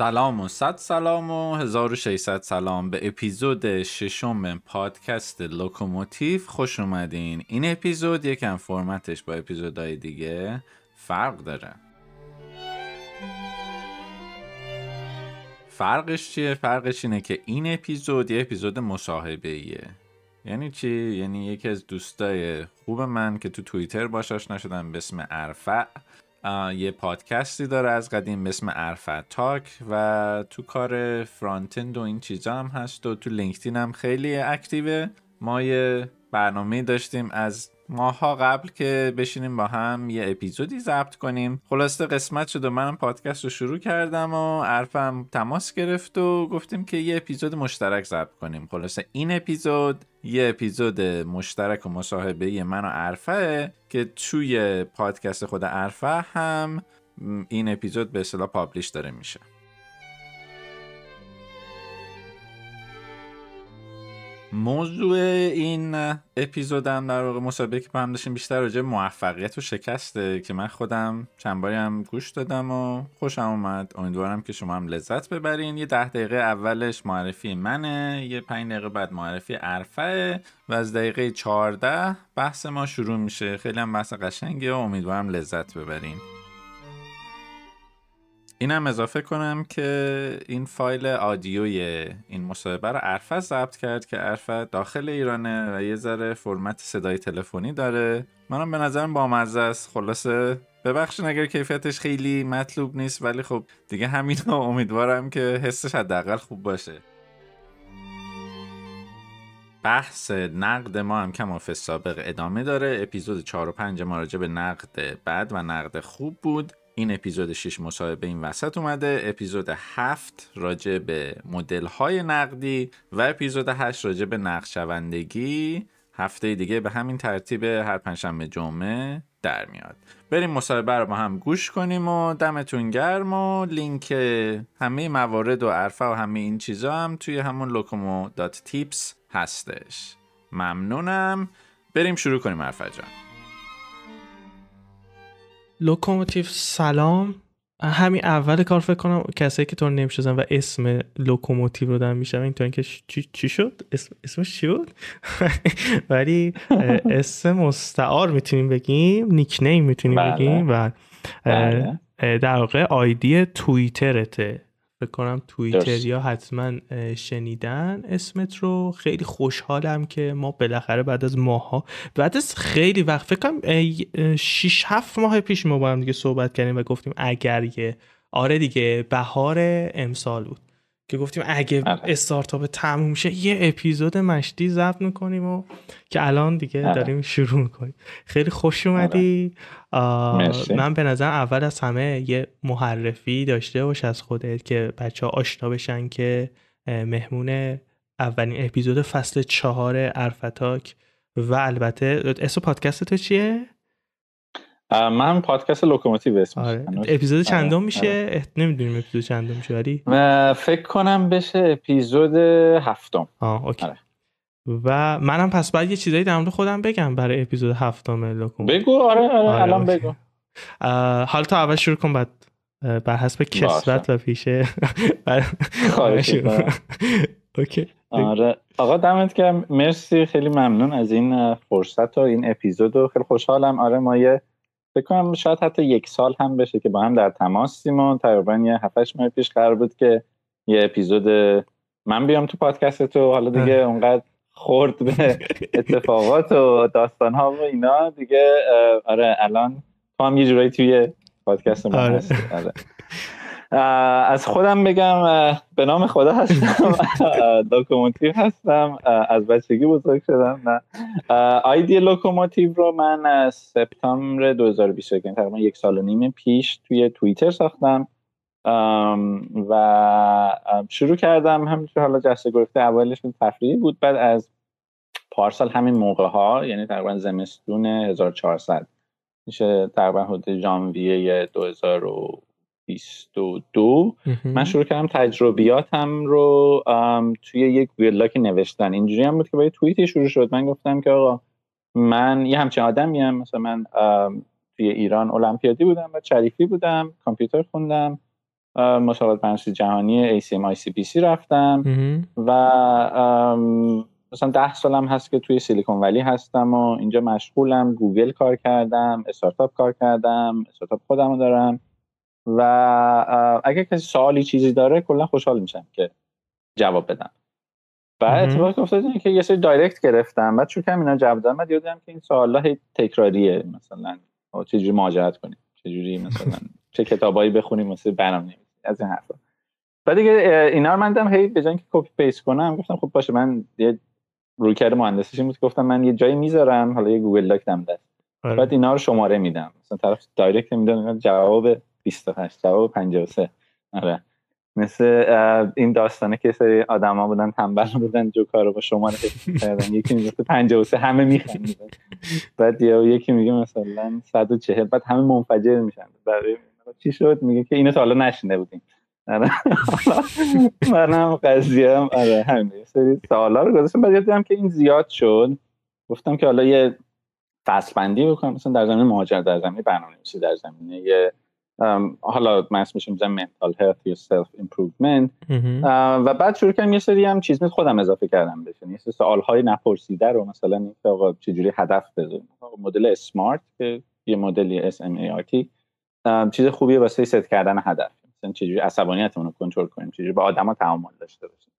سلام و صد سلام و 1600 سلام به اپیزود ششم پادکست لوکوموتیو. خوش اومدین. این اپیزود یکم فرمتش با اپیزودهای دیگه فرق داره. فرقش چیه؟ فرقش اینه که این اپیزود یه اپیزود مصاحبه ایه یعنی چی؟ یعنی یکی از دوستای خوب من که تو توییتر باهاش آشنا شدم به اسم ارفع. یه پادکستی داره از قدیم اسم تاک و تو کار فرانتند و این چیزا هم هست و تو لینکدین هم خیلی اکتیوه. ما یه برنامه داشتیم از ماها قبل که بشینیم با هم یه اپیزودی ضبط کنیم. خلاصه قسمت شد و منم پادکست رو شروع کردم و عرفم تماس گرفت و گفتیم که یه اپیزود مشترک ضبط کنیم. خلاصه این اپیزود یه اپیزود مشترک و مصاحبه من و عرفه که توی پادکست خود عرفه هم این اپیزود به اصطلاح پابلیش داره میشه. موضوع این اپیزودم در واقع مسابقه که با هم داشتیم بیشتر راجع موفقیت و شکسته که من خودم چند باری هم گوش دادم و خوشم اومد. امیدوارم که شما هم لذت ببرین. یه ده دقیقه اولش معرفی منه یه پنج دقیقه بعد معرفی عرفه و از دقیقه 14 بحث ما شروع میشه. خیلی هم بحث قشنگه و امیدوارم لذت ببرین. اینم اضافه کنم که این فایل آدیوی این مصاحبه رو عرفت ضبط کرد که عرفت داخل ایرانه و یه ذره فرمت صدای تلفنی داره. منم به نظرم بامزه است. خلاصه ببخشید اگر کیفیتش خیلی مطلوب نیست ولی خب دیگه همین امیدوارم که حسش حداقل خوب باشه. بحث نقد ما هم کم سابق ادامه داره. اپیزود 4 و 5 ما راجع به نقد بد و نقد خوب بود. این اپیزود 6 مصاحبه این وسط اومده. اپیزود 7 راجع به مدل های نقدی و اپیزود 8 راجع به نقشوندگی هفته دیگه به همین ترتیب هر پنجشنبه جمعه در میاد. بریم مصاحبه رو با هم گوش کنیم و دمتون گرم و لینک همه موارد و ارفع و همه این چیزا هم توی همون لوکومو dot tips هستش. ممنونم. بریم شروع کنیم ارفع جان. لوکوموتیو سلام همین اول کار فکر کنم کسایی که تو نمی‌شناسن و اسم لوکوموتیو رو دارن میشن اینطور اینکه چی, چی شد اسم اسمش چی بود ولی اسم مستعار می‌تونیم بگیم nickname می‌تونیم بله. بگیم و بله. در واقع آیدی توییترته فکر کنم توییتر یا حتما شنیدن اسمت رو. خیلی خوشحالم که ما بالاخره بعد از ماه‌ها بعد از خیلی وقت فکر کنم 6 7 ماه پیش ما با هم دیگه صحبت کردیم و گفتیم اگر یه آره دیگه بهار امسال بود. که گفتیم اگه بله. استارتاپ تموم شه یه اپیزود مشتی ضبط می‌کنیم و که الان دیگه بله. داریم شروع می‌کنیم خیلی خوش اومدی من به نظر اول از همه یه محرفی داشته باش از خودت که بچه ها آشنا بشن که مهمون اولین اپیزود فصل چهار ارفع‌تاک و البته اسم پادکست تو چیه؟ من پادکست لوکوموتیو اسمش آره. اپیزود آره، چندم میشه؟ آره. نمی‌دونیم اپیزود چندم میشه ولی؟ فکر کنم بشه اپیزود هفتم. آه okay. آره. و منم پس بعد یه چیزایی در مورد خودم بگم برای اپیزود هفتم لوکوموتیو. بگو آره, آره, آره الان بگو. حالا تا اول شروع کن بعد بر حسب کسوت و پیشه. اوکی آره. آقا دمت گرم. مرسی خیلی ممنون از این فرصت و این اپیزود و خیلی خوشحالم. آره ما یه فکر کنم شاید حتی یک سال هم بشه که با هم در تماسیم و تقریبا یه هفتش ماه پیش قرار بود که یه اپیزود من بیام تو پادکست تو حالا دیگه اونقدر خورد به اتفاقات و داستان ها و اینا دیگه آره الان تو هم یه جورایی توی پادکست ما آره. آره. از خودم بگم به نام خدا هستم. لوکوموتیو هستم. از بچگی بزرگ شدم. نه. آیدی لوکوموتیو رو من از سپتامبر 2021 یعنی تقریبا یک سال و نیم پیش توی توییتر ساختم. و شروع کردم. همینطور حالا جسته گریخته اولش تفریحی بود. بعد از پارسال همین موقع ها یعنی تقریبا زمستون 1400 میشه تقریبا حدود ژانویه 2000 22 من شروع کردم تجربیاتم رو توی یک ویلاک نوشتن. اینجوری هم بود که با یه توییتی شروع شد. من گفتم که آقا من یه همچین آدمی هم مثلا من توی ایران المپیادی بودم و شریفی بودم کامپیوتر خوندم مسابقات برنامه‌نویسی جهانی ACM ICPC رفتم و مثلا ده سالم هست که توی سیلیکون ولی هستم و اینجا مشغولم. گوگل کار کردم استارتاپ کار کردم استارتاپ خودم دارم. و اگه کسی سوالی چیزی داره کلا خوشحال میشم که جواب بدم. و اتفاق افتاد که یه سری direct گرفتم. بعد چون اینا جواب دادم بعد یادم که این سوالا تکراریه. مثلا چجوری مهاجرت کنیم؟ چجوری مثلا چه کتابایی بخونیم مثل برنامه از این حرفا. بعد دیگه اینا رو من دم هی به که copy paste کنم گفتم خب باشه من یه رویکرد مهندسیش بود گفتم من یه جایی می‌ذارم حالا یه Google Doc دم دست. آره. بعد اینا رو شماره میدم. مثلا طرف دایرکت میدن جواب 28 جواب 53 آره. مثل این داستانه که سری آدما بودن تنبل بودن جو کارو با شماره کردن یکی میگه 53 همه میخندن بعد یکی میگه مثلا 140 بعد همه منفجر میشن. برای چی شد؟ میگه که اینو تا حالا نشنده بودیم. آره. منم قضیه هم آره همین. سری سوالا رو گذاشتم. بعد دیدم که این زیاد شد. گفتم که حالا یه فصل بندی بکنم. مثلا در زمینه مهاجرت در زمینه برنامه‌نویسی در زمینه یه حالا من اسمش می‌ذارم mental health یا self improvement و بعد شروع کردم یه سری هم چیز خودم اضافه کردم بشه یه سری سوال های نپرسیده رو مثلا اینکه آقا چجوری هدف بزنیم مدل SMART که یه مدلی SMART چیز خوبیه واسه ست کردن هدف. مثلا چجوری عصبانیتمون رو کنترل کنیم چجوری با آدما تعامل داشته باشیم.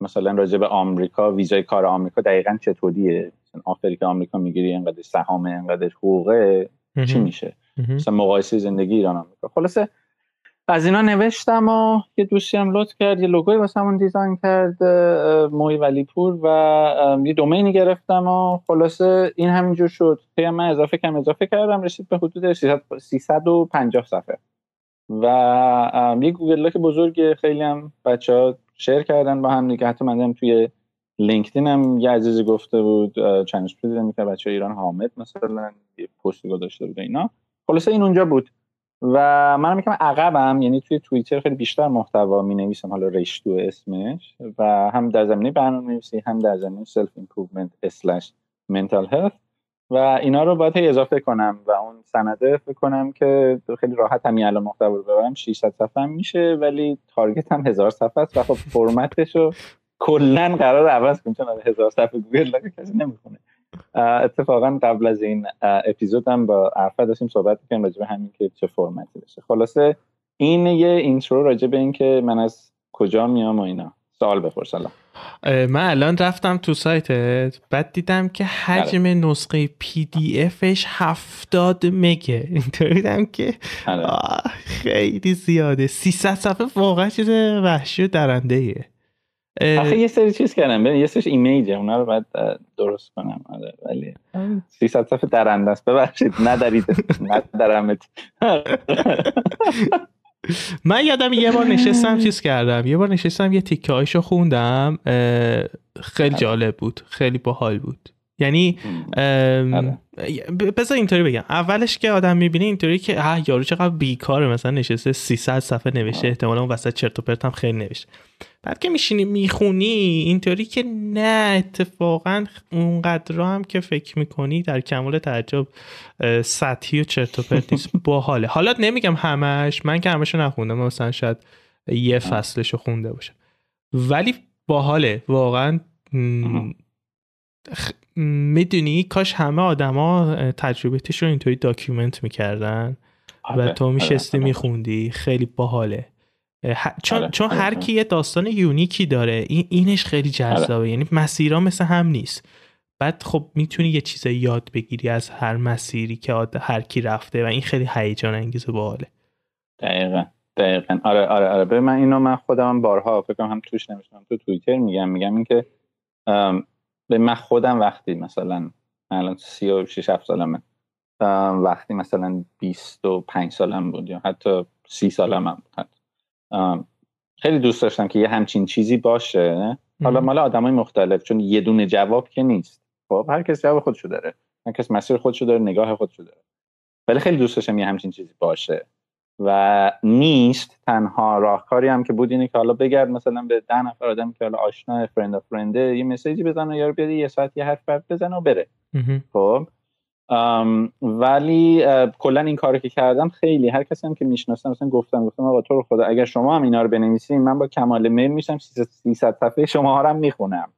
مثلا راجع به آمریکا ویزای کار آمریکا دقیقا چطوریه؟ مثلا آفری که آمریکا می‌گیری اینقدر سهام اینقدر حقوقه. چی میشه؟ مثلا مقایسه زندگی ایران آمریکا. خلاصه از اینا نوشتم و یه دوستی هم لطف کرد یه لوگوی واسه همون دیزاین کرد موی ولی پور و یه دومینی گرفتم و خلاصه این همینجور شد. که من اضافه کم اضافه کردم رسید به حدود 350 صفحه. و یه گوگل که بزرگ خیلی هم بچه ها شیر کردن با هم دیگه. حتی من توی لینکدین هم یه عزیزی گفته بود چندش دیدم که بچه ایران حامد مثلا یه پستی گذاشته بود اینا. خلاصه این اونجا بود. و منم میگم عقبم یعنی توی توییتر خیلی بیشتر محتوا می نویسم حالا رشتو اسمش. و هم در زمینه برنامه نویسی هم در زمینه سلف ایمپروومنت اسلش منتال هلت و اینا رو باید اضافه کنم و اون سنده فکر کنم که خیلی راحت هم الان محتوا رو ببرم 600 صفحه میشه ولی تارگت هم هزار صفحه است و خب فرمتش رو کلا قرار عوض کنم چون هزار صفحه گوگل کسی نمی‌خونه. اتفاقا قبل از این اپیزود هم با ارفع داشتیم صحبت می‌کنیم راجع به همین که چه formatی بشه خلاصه این یه intro راجع به این که من از کجا میام و اینا. سوال بپرس من الان رفتم تو سایتت بعد دیدم که حجم بله. نسخه PDFش هفتاد مگه. اینطوری دیدم که بله. خیلی زیاده. 300 صفحه واقعا چیز وحشی و درنده ایه آخه یه سری چیز کردم. یه سری ایمیجه اونا رو باید درست کنم. آره ولی 300 صفحه درنده است ببخشید ندارید ندارمت. من یادم یه بار نشستم چیز کردم. یه بار نشستم یه تیکه هایشو خوندم. خیلی جالب بود. خیلی باحال بود. یعنی آره. بذار اینطوری بگم. اولش که آدم می‌بینه اینطوری که اه یارو چقدر بیکاره. مثلا نشسته 300 صفحه نوشته. احتمالا اون وسط چرت و پرت هم خیلی نوشته. بعد که میشینی می‌خونی اینطوری که نه اتفاقا اونقدر هم که فکر می‌کنی در کمال تعجب سطحی و چرت و پرت نیست. باحاله. حالا نمیگم همش من که همشو نخوندم مثلا شاید یه فصلشو خونده باشم. ولی باحاله واقعا می‌دونی کاش همه آدما تجربتش رو اینطوری document می‌کردن و آره، تو میشستی آره، آره. میخوندی. خیلی باحاله. چون چون هر کی یه داستان یونیکی داره این اینش خیلی جذابه. یعنی مسیرها مثل هم نیست. بعد خب می‌تونی یه چیز یاد بگیری از هر مسیری که هر کی رفته و این خیلی هیجان انگیز و باحاله. دقیقا دقیقا. آره آره آره. به من اینو من خودم بارها فکر هم توش نمیشم تو توییتر میگم میگم اینکه به من خودم وقتی مثلا الان 36 7 سالمه. وقتی مثلا 25 سالم بود یا حتی 30 سالم هم بود. خیلی دوست داشتم که یه همچین چیزی باشه. حالا مال آدمای مختلف چون یه دونه جواب که نیست. خب هر کس جواب خودشو داره. هر کس مسیر خودشو داره نگاه خودشو داره. ولی خیلی دوست داشتم یه همچین چیزی باشه. و نیست تنها راهکاری هم که بود اینه که حالا بگرد مثلا به ده نفر آدمی که حالا آشنا فرند فرنده یه مسیجی بزنه یا بیاد یه ساعت یه حرف بزنه و بره. خب؟ ولی کلا این کارو که کردم خیلی هر کسی هم که می‌شناسم مثلا گفتم گفتم آقا تو رو خدا اگر شما هم اینا رو بنویسین من با کمال میل میشم 300 صفحه شما ها رو می‌خونم.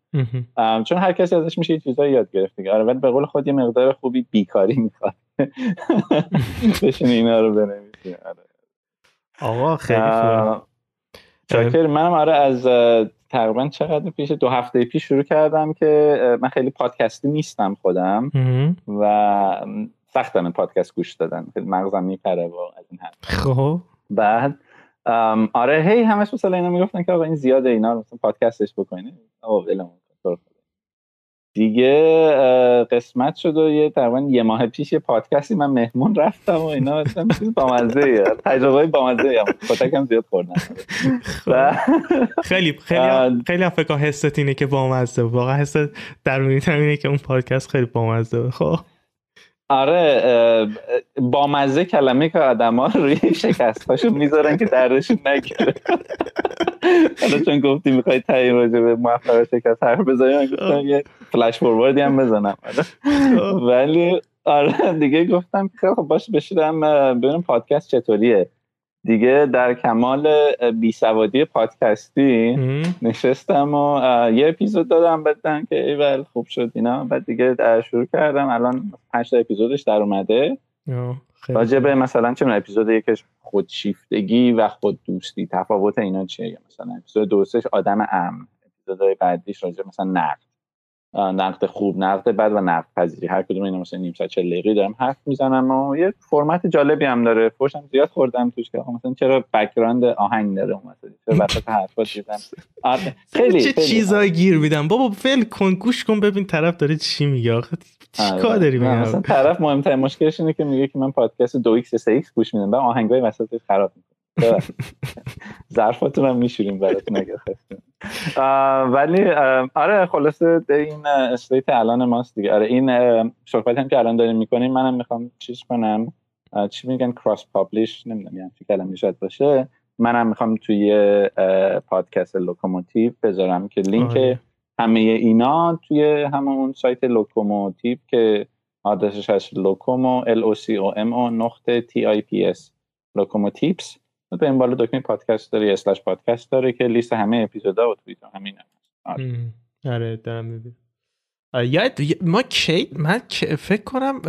چون هر کسی ازش میشه چیزایی یاد گرفت دیگه. آره ولی به قول خود یه مقدار خوبی بیکاری می‌خواد بشین اینا رو بنویسین. آره. آقا خیلی خوب. شاکر منم آره از تقریبا چقدر پیش دو هفته پیش شروع کردم که من خیلی پادکستی نیستم خودم و سختم پادکست گوش دادن. خیلی مغزم میپره و از این حرف. خب. بعد آره هی همش مثلا اینا می‌گفتن که آقا این زیاده اینا مثلا پادکستش بکنید آقا دیگه قسمت شد و یه تقریبا یه ماه پیش یه پادکستی من مهمون رفتم و اینا. مثلا چیز بامزه تجربه بامزه هم. کتکم زیاد خوردن. خب. خیلی خیلی خیلی فکر حست اینه که بامزه واقعا حس درونی اینه که اون پادکست خیلی بامزه خب. آره بامزه کلمه که آدم ها روی شکست هاشون می‌ذارن که دردشون نگیره. حالا چون گفتی می‌خوای تعیین راجع به موفق شکست حرف بزنی گفتم یه فلش فوروردی هم بزنم. ولی آره دیگه گفتم که خب باش بشیدم ببینم پادکست چطوریه. دیگه در کمال بیسوادی پادکستی نشستم و یه اپیزود دادم بدن که ایول خوب شد اینا. بعد دیگه شروع کردم. الان پنج اپیزودش در اومده. راجع به مثلا چه اپیزود یکش خودشیفتگی و خود دوستی تفاوت اینا چیه؟ مثلا اپیزود دوستش آدم ام اپیزودهای بعدیش راجع مثلا نقد. نقد خوب نقد بد و نقد پذیری. هر کدوم اینا مثلا نیم ساعت 40 دقیقه دارم حرف می‌زنم و یه فرمت جالبی هم داره. فوشم زیاد خوردم توش که مثلا چرا بک‌گراند آهنگ داره اون مثلا چرا وسط حرفات دیدم آره، خیلی چه چیزایی گیر میدم. بابا فل کن گوش کن ببین طرف داره چی میگه. آخه چیکار آره. داری میگی مثلا طرف مهمترین مشکلش اینه که میگه که من پادکست 2 x 3 x گوش میدم. بعد آهنگای وسطش خراب می‌کنه. ظرفاتون هم میشوریم براتون اگر ولی آره خلاصه این state الان ماست دیگه. آره این صحبت هم که الان داریم می‌کنیم منم می‌خوام چیز کنم. چی میگن؟ cross publish نمی‌دونم یعنی چی کلمه شاید باشه. منم می‌خوام توی پادکست لوکوموتیو بذارم که لینک آره. همه اینا توی همون سایت لوکوموتیو که آدرسش هست لوکومو L O C O M O نقطه T I P S لوکوموتیپس به بالا دکمه پادکست داره اسلش پادکست داره که لیست همه اپیزودا و توییتر همین آره. آره دارم می‌بینم. یا ما کی من فکر کنم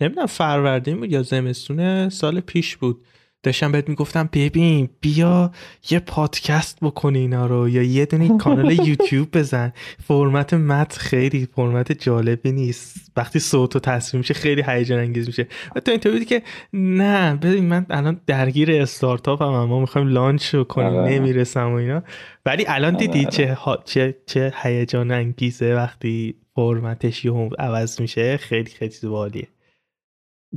نمی‌دونم فروردین بود یا زمستون سال پیش بود. داشتم بهت می‌گفتم ببین بیا یه پادکست بکنی اینا رو یا یه دونه کانال یوتیوب بزن. فرمت مت خیلی فرمت جالبی نیست. وقتی صوت و تصویر میشه خیلی هیجان انگیز میشه. و تو اینطوری که نه ببین من الان درگیر استارتاپ هم ما می‌خوایم لانچ کنیم آره. نمی‌رسم و اینا. ولی الان آره، دیدی آره. چه چه هیجان انگیزه وقتی فرمتش یه عوض میشه؟ خیلی خیلی بالیه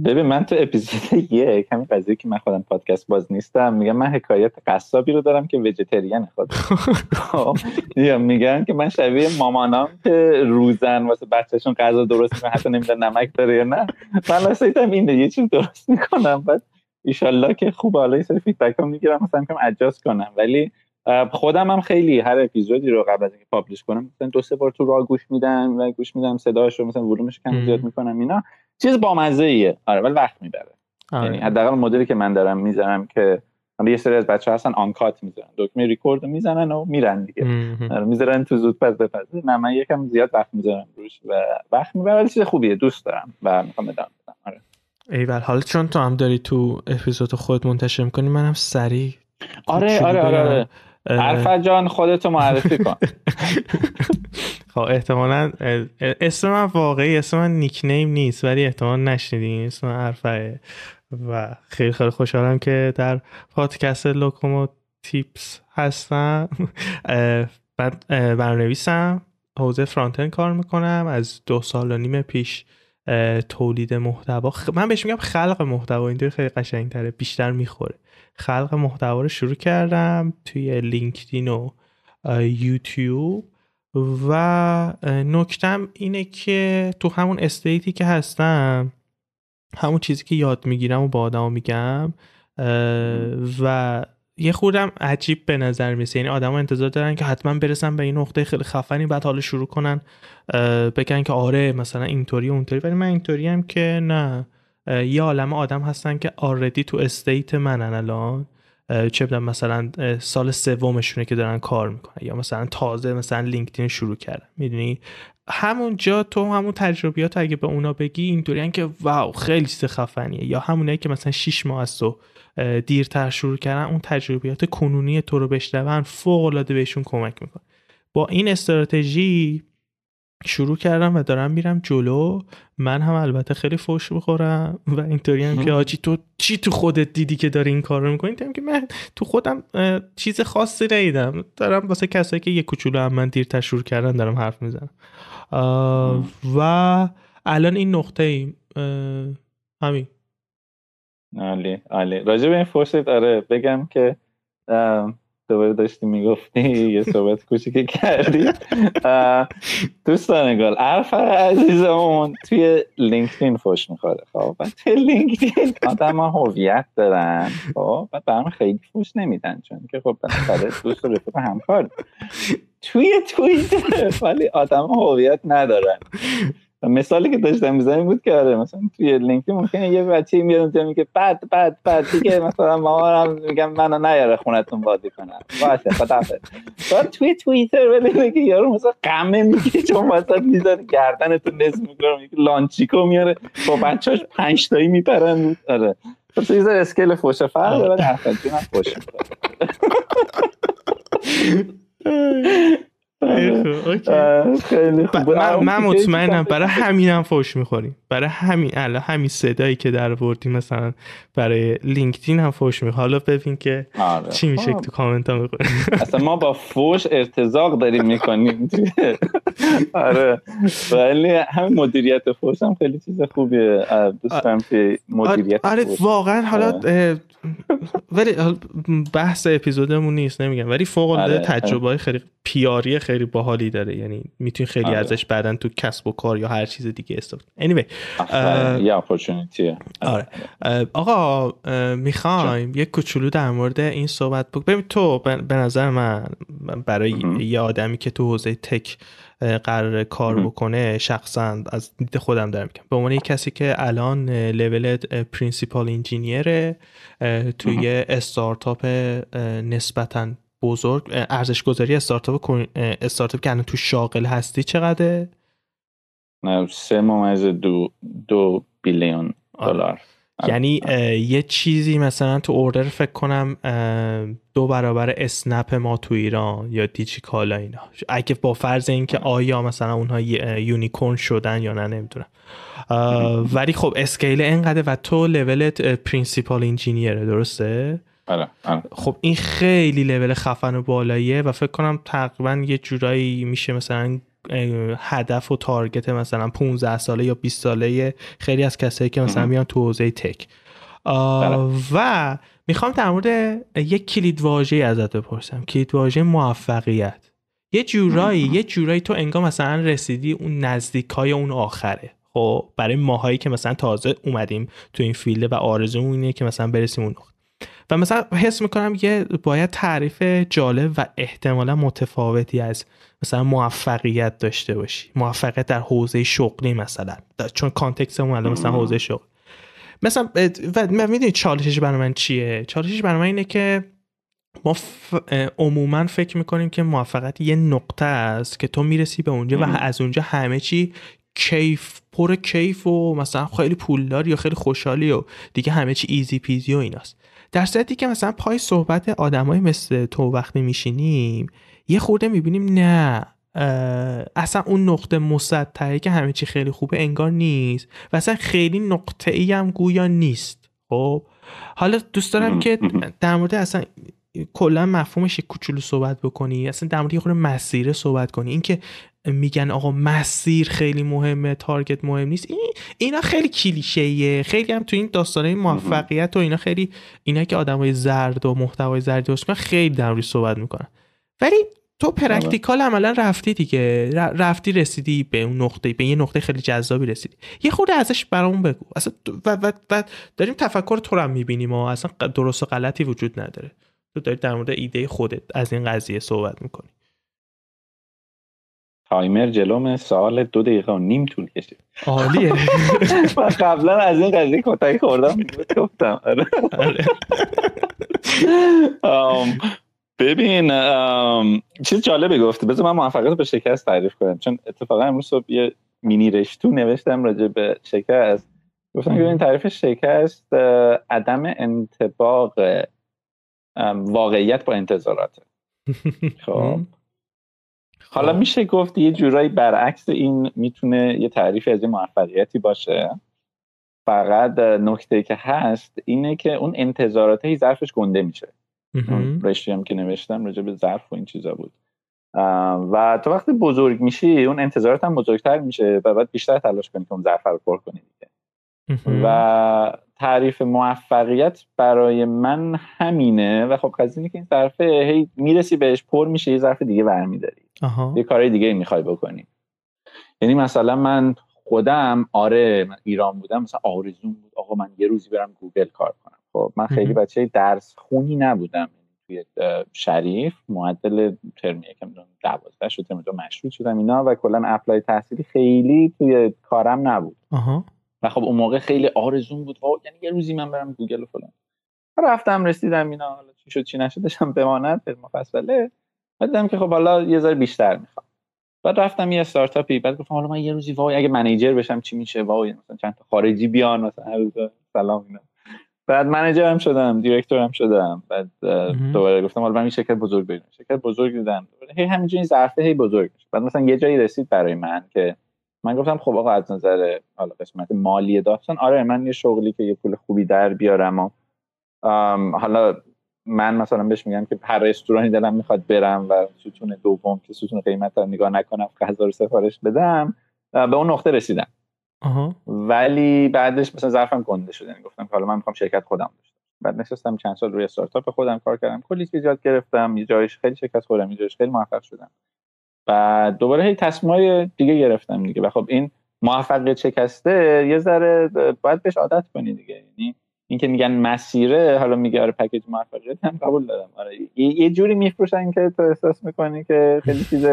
ببین من تو اپیزود یک همین قضیه که من خودم پادکست باز نیستم میگم من حکایت قصابی رو دارم که وجتریان خود خب، یا میگن که من شبیه مامانام که روزن واسه بچهشون غذا درست می‌کنن حتی نمیدن نمک داره یا نه. من هم اینه یه چیز درست می‌کنم. بعد ایشالله که خوب حالا یه سری feedback هم می‌گیرم مثلا کم ایجاز کنم. ولی خودم هم خیلی هر اپیزودی رو قبل از اینکه publish کنم مثلا دو سه بار تو راه گوش میدم و گوش میدم صداش رو مثلا volumeش کم زیاد می‌کنم اینا چیز بامزه ایه آره ولی وقت می‌بره. آره. یعنی حداقل مدلی که من دارم می‌ذارم که یه سری از بچه هستن uncut می‌ذارن دکمه ریکورد می‌زنن و میرن دیگه. آره می‌ذارن تو زود پس بپس نه من یکم زیاد وقت می‌ذارم روش و وقت می‌بره ولی چیز خوبیه دوست دارم و می‌خوام بدم. آره. ایول حالا چون تو هم داری تو اپیزود خود منتشر می‌کنی منم سریع آره آره آره, آره. عرفت جان خودتو معرفی کن. خب احتمالا اسم من واقعی اسم من نیکنیم نیست ولی احتمال نشنیدین اسم من عرفه و خیلی خیلی خوشحالم که در پادکست لوکومو تیپس هستم بعد برنویسم حوزه فرانتن کار می‌کنم. از دو سال و نیم پیش تولید محتوا من بهش میگم خلق محتوا اینطوری خیلی قشنگ تره بیشتر می‌خوره. خلق محتوا رو شروع کردم توی لینکدین و یوتیوب و نکتم اینه که تو همون استیتی که هستم همون چیزی که یاد می‌گیرم و با آدم میگم و یه خودم عجیب به نظر میرسه یعنی آدم انتظار دارن که حتما برسن به این نقطه خیلی خفنی بعد حالا شروع کنن بگن که آره مثلا اینطوری اونطوری. ولی من اینطوری هم که نه. یه عالم آدم هستن که already تو state منن الان. چه میدونم مثلا سال سومشونه که دارن کار می‌کنن. یا مثلا تازه مثلا لینکدین شروع کردن. می‌دونی؟ همونجا تو همون تجربیات اگه به اونا بگی اینطوری که wow خیلی چیز خفنیه. یا همونایی که مثلا 6 ماه از تو دیرتر شروع کردن اون تجربیات کنونی تو رو بشنون فوق العاده بهشون کمک می‌کنه. با این استراتژی شروع کردم و دارم میرم جلو. من هم البته خیلی فوش بخورم و اینطوری هم که آجی تو چی تو خودت دیدی که داری این کار رو می‌کنی که من تو خودم چیز خاصی ندیدم. دارم واسه کسایی که یه کوچولو هم من دیرتر شروع کردن دارم حرف می‌زنم. و الان این نقطه ایم همین. عالی عالی. راجع به این فرصت آره بگم که دوباره داشتی می‌گفتی یه صحبت کوچیکی کردی. دوستان گل عرف عزیزمون توی لینکدین فوش می‌خوره. خب توی لینکدین آدم هویت دارن. خب و برام خیلی فوش نمیدن چون که خب بالاخره دوست و رفیق همکار توی توییتر ولی آدم هویت ندارن. مثالی که داشتم می‌زنیم بود که آره مثلا توی لینکدین ممکنه یه بچه میاد اونجا میگه بعد بعد بعد. دیگه مثلا مامانم میگم منو نیاره خونتون بازی کنم باشه خدافظ. بعد توی توییتر ولی میگه یارو مثلا قمه میگه چون وسط می‌ذاره گردنتون نصف می‌کنه میگه لانچیکو میاره. با بچه‌اش 5 تایی میپرن. آره. تو یه اسکیل فوش فرق داره. ولی حرفا فوش خیلی خوب من مطمئنم برای همینم فوش می‌خوریم. برای همین الان همین صدایی که در بردیم مثلا برای لینکدین هم فوش می‌خوریم. حالا ببین که آره. چی میشه تو کامنت ها می‌خوریم اصلا ما با فوش ارتزاق داریم می‌کنیم. آره. ولی همین مدیریت فوش هم خیلی چیز خوبیه. دوستم که مدیریت آره واقعا حالا ولی بحث اپیزودمون نیست نمیگم. ولی فوق العاده آره. تجربه خیلی پیاری خیلی باحالی داره. یعنی می‌تونی خیلی آره. ازش بعدا تو کسب و کار یا هر چیز دیگه استفاده anyway یه opportunity آره. آقا می‌خوایم یه کوچولو در مورد این صحبت بکنیم تو به نظر من برای یه آدمی که تو حوزه tech قراره کار بکنه شخصا از دید خودم دارم میگم. به عنوان یک کسی که الان level principal engineerه توی استارتاپ نسبتا بزرگ ارزش گذاری استارتاپ استارتاپ که الان تو شاغل هستی چقدره؟ سه ممیز دو, دو billion آره. دلار. یعنی یه چیزی مثلا تو order فکر کنم دو برابر اسنپ ما تو ایران یا دیجی کالا اینا. اگه با فرض اینکه آیا مثلا اونها unicorn شدن یا نه نمی‌دونم. ولی خب scale اینقدر و تو levelت principal engineerه درسته؟ آره، آره. خب این خیلی لول خفن و بالاییه و فکر کنم تقریبا یه جورایی میشه مثلا هدف و تارگت مثلا 15 ساله یا 20 ساله خیلی از کسایی که مثلا میان تو حوزه تک. بله. و می‌خوام در مورد یک کلید واژه ازت بپرسم. کلید واژه موفقیت. یه جورایی یه جورایی تو انگار مثلا رسیدی اون نزدیک های اون آخره. خب برای ماهایی که مثلا تازه اومدیم تو این فیلده و آرزو اینه که مثلا برسیم اون و مثلا حس می‌کنم یه باید تعریف جالب و احتمالا متفاوتی از مثلا موفقیت داشته باشی. موفقیت در حوزه شغلی مثلا. چون کانتکستمون الان مثلا حوزه شغل. مثلا و می‌دونی چالشش برای من چیه؟ چالشش برای من اینه که ما ف... عموما فکر می‌کنیم که موفقیت یه نقطه است که تو می‌رسی به اونجا و از اونجا همه چی کیف پر کیف و مثلا خیلی پولدار یا خیلی خوشحالی و دیگه همه چی ایزی پیزی و ایناست. در صورتی که مثلا پای صحبت آدمای مثل تو وقتی میشینیم یه خورده می‌بینیم نه اصلا اون نقطه مسطحه که همه چی خیلی خوبه انگار نیست و اصلا خیلی نقطه ای هم گویا نیست. خب؟ حالا دوست دارم که در مورد اصلا کلا مفهومش یک کوچولو صحبت بکنی اصلا در مورد یه خورده مسیره صحبت کنی. اینکه میگن آقا مسیر خیلی مهمه تارگت مهم نیست. این اینا خیلی کلیشه‌ایه. خیلی هم تو این داستانه موفقیت و اینا خیلی اینا که آدمای زرد و محتوای زرد درست خیلی در صحبت می‌کنن. ولی تو practical عملا رفتی دیگه. رفتی رسیدی به اون نقطه به یه نقطه خیلی جذابی رسیدی. یه خورده ازش برامون بگو. اصلا و, و, و داریم تفکر تو رو هم می‌بینیم و اصلا درست و غلطی وجود نداره. تو داری در مورد ایده خودت از این قضیه صحبت می‌کنی. تایمر جلوم سوال دو دقیقه و نیم طول کشید. عالیه. من قبلا از این قضیه کتایی خوردم گفتم آره. ببین چیز جالبه گفته بذار من موفقیت به شکست تعریف کنم. چون اتفاقا امروز صبح یه مینی رشتو نوشتم راجع به شکست. گفتم که این تعریف شکست عدم انتباق واقعیت با انتظاراته. خب. حالا میشه گفت یه جورایی برعکس این می‌تونه یه تعریف از یه موفقیتی باشه. فقط نکته که هست اینه که اون انتظارات هی ظرفش گنده میشه. رشتی هم که نوشتم راجع به ظرف و این چیزا بود. و تو وقتی بزرگ میشی اون انتظارات هم بزرگتر میشه و بعد بیشتر تلاش کنی که اون ظرف رو پر کنی دیگه. و تعریف موفقیت برای من همینه و خب قضیه که این ظرفه هی می‌رسی بهش پر میشه یه ظرف دیگه برمیداری. یه کارهای دیگه می‌خوای بکنی. یعنی مثلا من خودم آره من ایران بودم مثلا آرزوم بود. آقا من یه روزی برم گوگل کار کنم. خب من خیلی بچه درس خونی نبودم. توی شریف معدل ترم یکم دوازده شد ترم دو مشروط شدم اینا. و کلا apply تحصیلی خیلی توی کارم نبود. و خب اون موقع خیلی آرزوم بود. یعنی یه روزی من برم گوگل و فلان. رفتم رسیدم اینا. حالا چی شد چی نشدشم بماند به مفصله بعد که خب حالا یه ذره بیشتر می‌خوام. بعد رفتم یه استارتاپی بعد گفتم حالا من یه روزی وای اگه منیجر بشم چی میشه؟ وای مثلا چند تا خارجی بیان مثلا هر روز سلام اینا. بعد منیجر هم شدم دیرکتور هم شدم بعد دوباره گفتم حالا من این شرکت بزرگ بگیرم شرکت بزرگ دیدم. هی همینجوری ظرفه هی بزرگ میشه. بعد مثلا یه جایی رسید برای من که من گفتم خب آقا از نظر حالا قسمت مالی داستان آره من یه شغلی که یه پول خوبی در بیارم و حالا من مثلا بهش میگم که هر رستورانی دلم می‌خواد برم و ستون دوم که ستون قیمت رو نگاه نکنم غذا رو سفارش بدم به اون نقطه رسیدم. ولی بعدش مثلا ظرفم گنده شده. یعنی گفتم حالا من می‌خوام شرکت خودم داشته بعد نشستم چند سال روی استارتاپ خودم کار کردم. کلی چیز یاد گرفتم. یه جایش خیلی شرکت خوردم. یه جایش خیلی موفق شدم. و دوباره هی تصمیمای دیگه گرفتم دیگه. و خب این موفقیت شکسته. یه ذره باید بهش عادت کنی دیگه. یعنی اینکه میگن مسیره حالا میگه آره پکیج موفقیت هم قبول دارم. آره. یه جوری میفروشن که تو احساس می‌کنی که خیلی چیز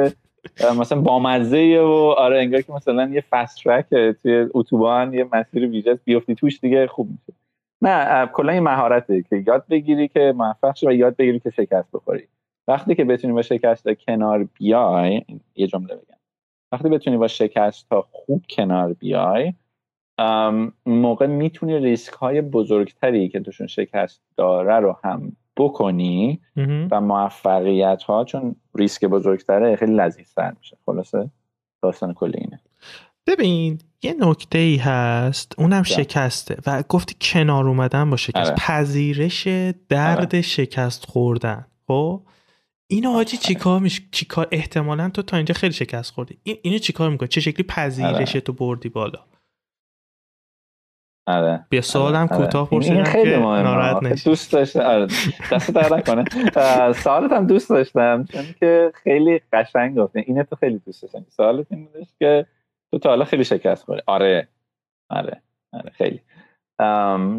مثلا بامزه و آره انگار که مثلا یه فست ترک توی اتوبان یه مسیر ویژه بیفتی توش دیگه خوب میشه. نه کلا این مهارته که یاد بگیری که موفق شی و یاد بگیری که شکست بخوری. وقتی که بتونی با شکست کنار بیای یه جمله بگم. وقتی بتونی با شکست تا خوب کنار بیای موقع می‌تونی ریسک های بزرگتری که توشون شکست داره رو هم بکنی و موفقیت ها چون ریسک بزرگتره خیلی لذیذتر میشه. خلاصه؟ داستان کلی اینه. ببین یه نکته ای هست. اونم شکسته. و گفتی کنار اومدن با شکست. آره. پذیرش درد آره. شکست خوردن. خب؟ اینو حاجی چیکار میشه چیکار احتمالا تو تا اینجا خیلی شکست خوردی. این اینو چیکار می‌کنه چه شکلی پذیرش تو بردی بالا؟ آره. بیا سوالم آره. کوتاه پرسیدم خیلی که ناراحت نشی دوست داشتم. آره. دست در نکنه. سوالت هم دوست داشتم. چون که خیلی قشنگ گفتی اینه تو خیلی دوست داشتم. سوالت این بودش که تو تا حالا خیلی شکست خوردی آره. آره. آره. خیلی.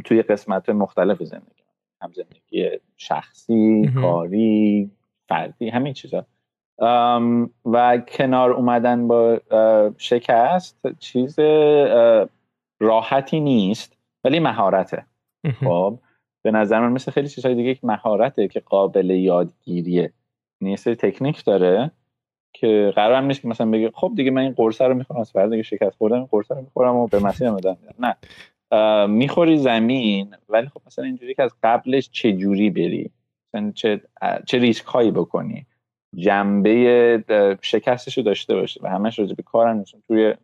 توی قسمت مختلف زندگی. هم زندگی شخصی کاری فردی همین چیزا. و کنار اومدن با شکست چیز راحتی نیست ولی مهارته. خب به نظر من مثل خیلی چیزهای دیگه یک مهارته که قابل یادگیریه. یعنی یه سری تکنیک داره که قرار نیست که مثلا بگه خب دیگه من این قرصه رو می‌خورم از فردا دیگه شکست خوردم این قرصه رو می‌خورم و به مسیر ادامه نه. می‌خوری زمین ولی خب مثلا اینجوری که از قبلش چه جوری بری؟ مثلا چه چه ریسک هایی بکنی؟ جنبه شکستش رو داشته باشه و همش راجع به کارن توی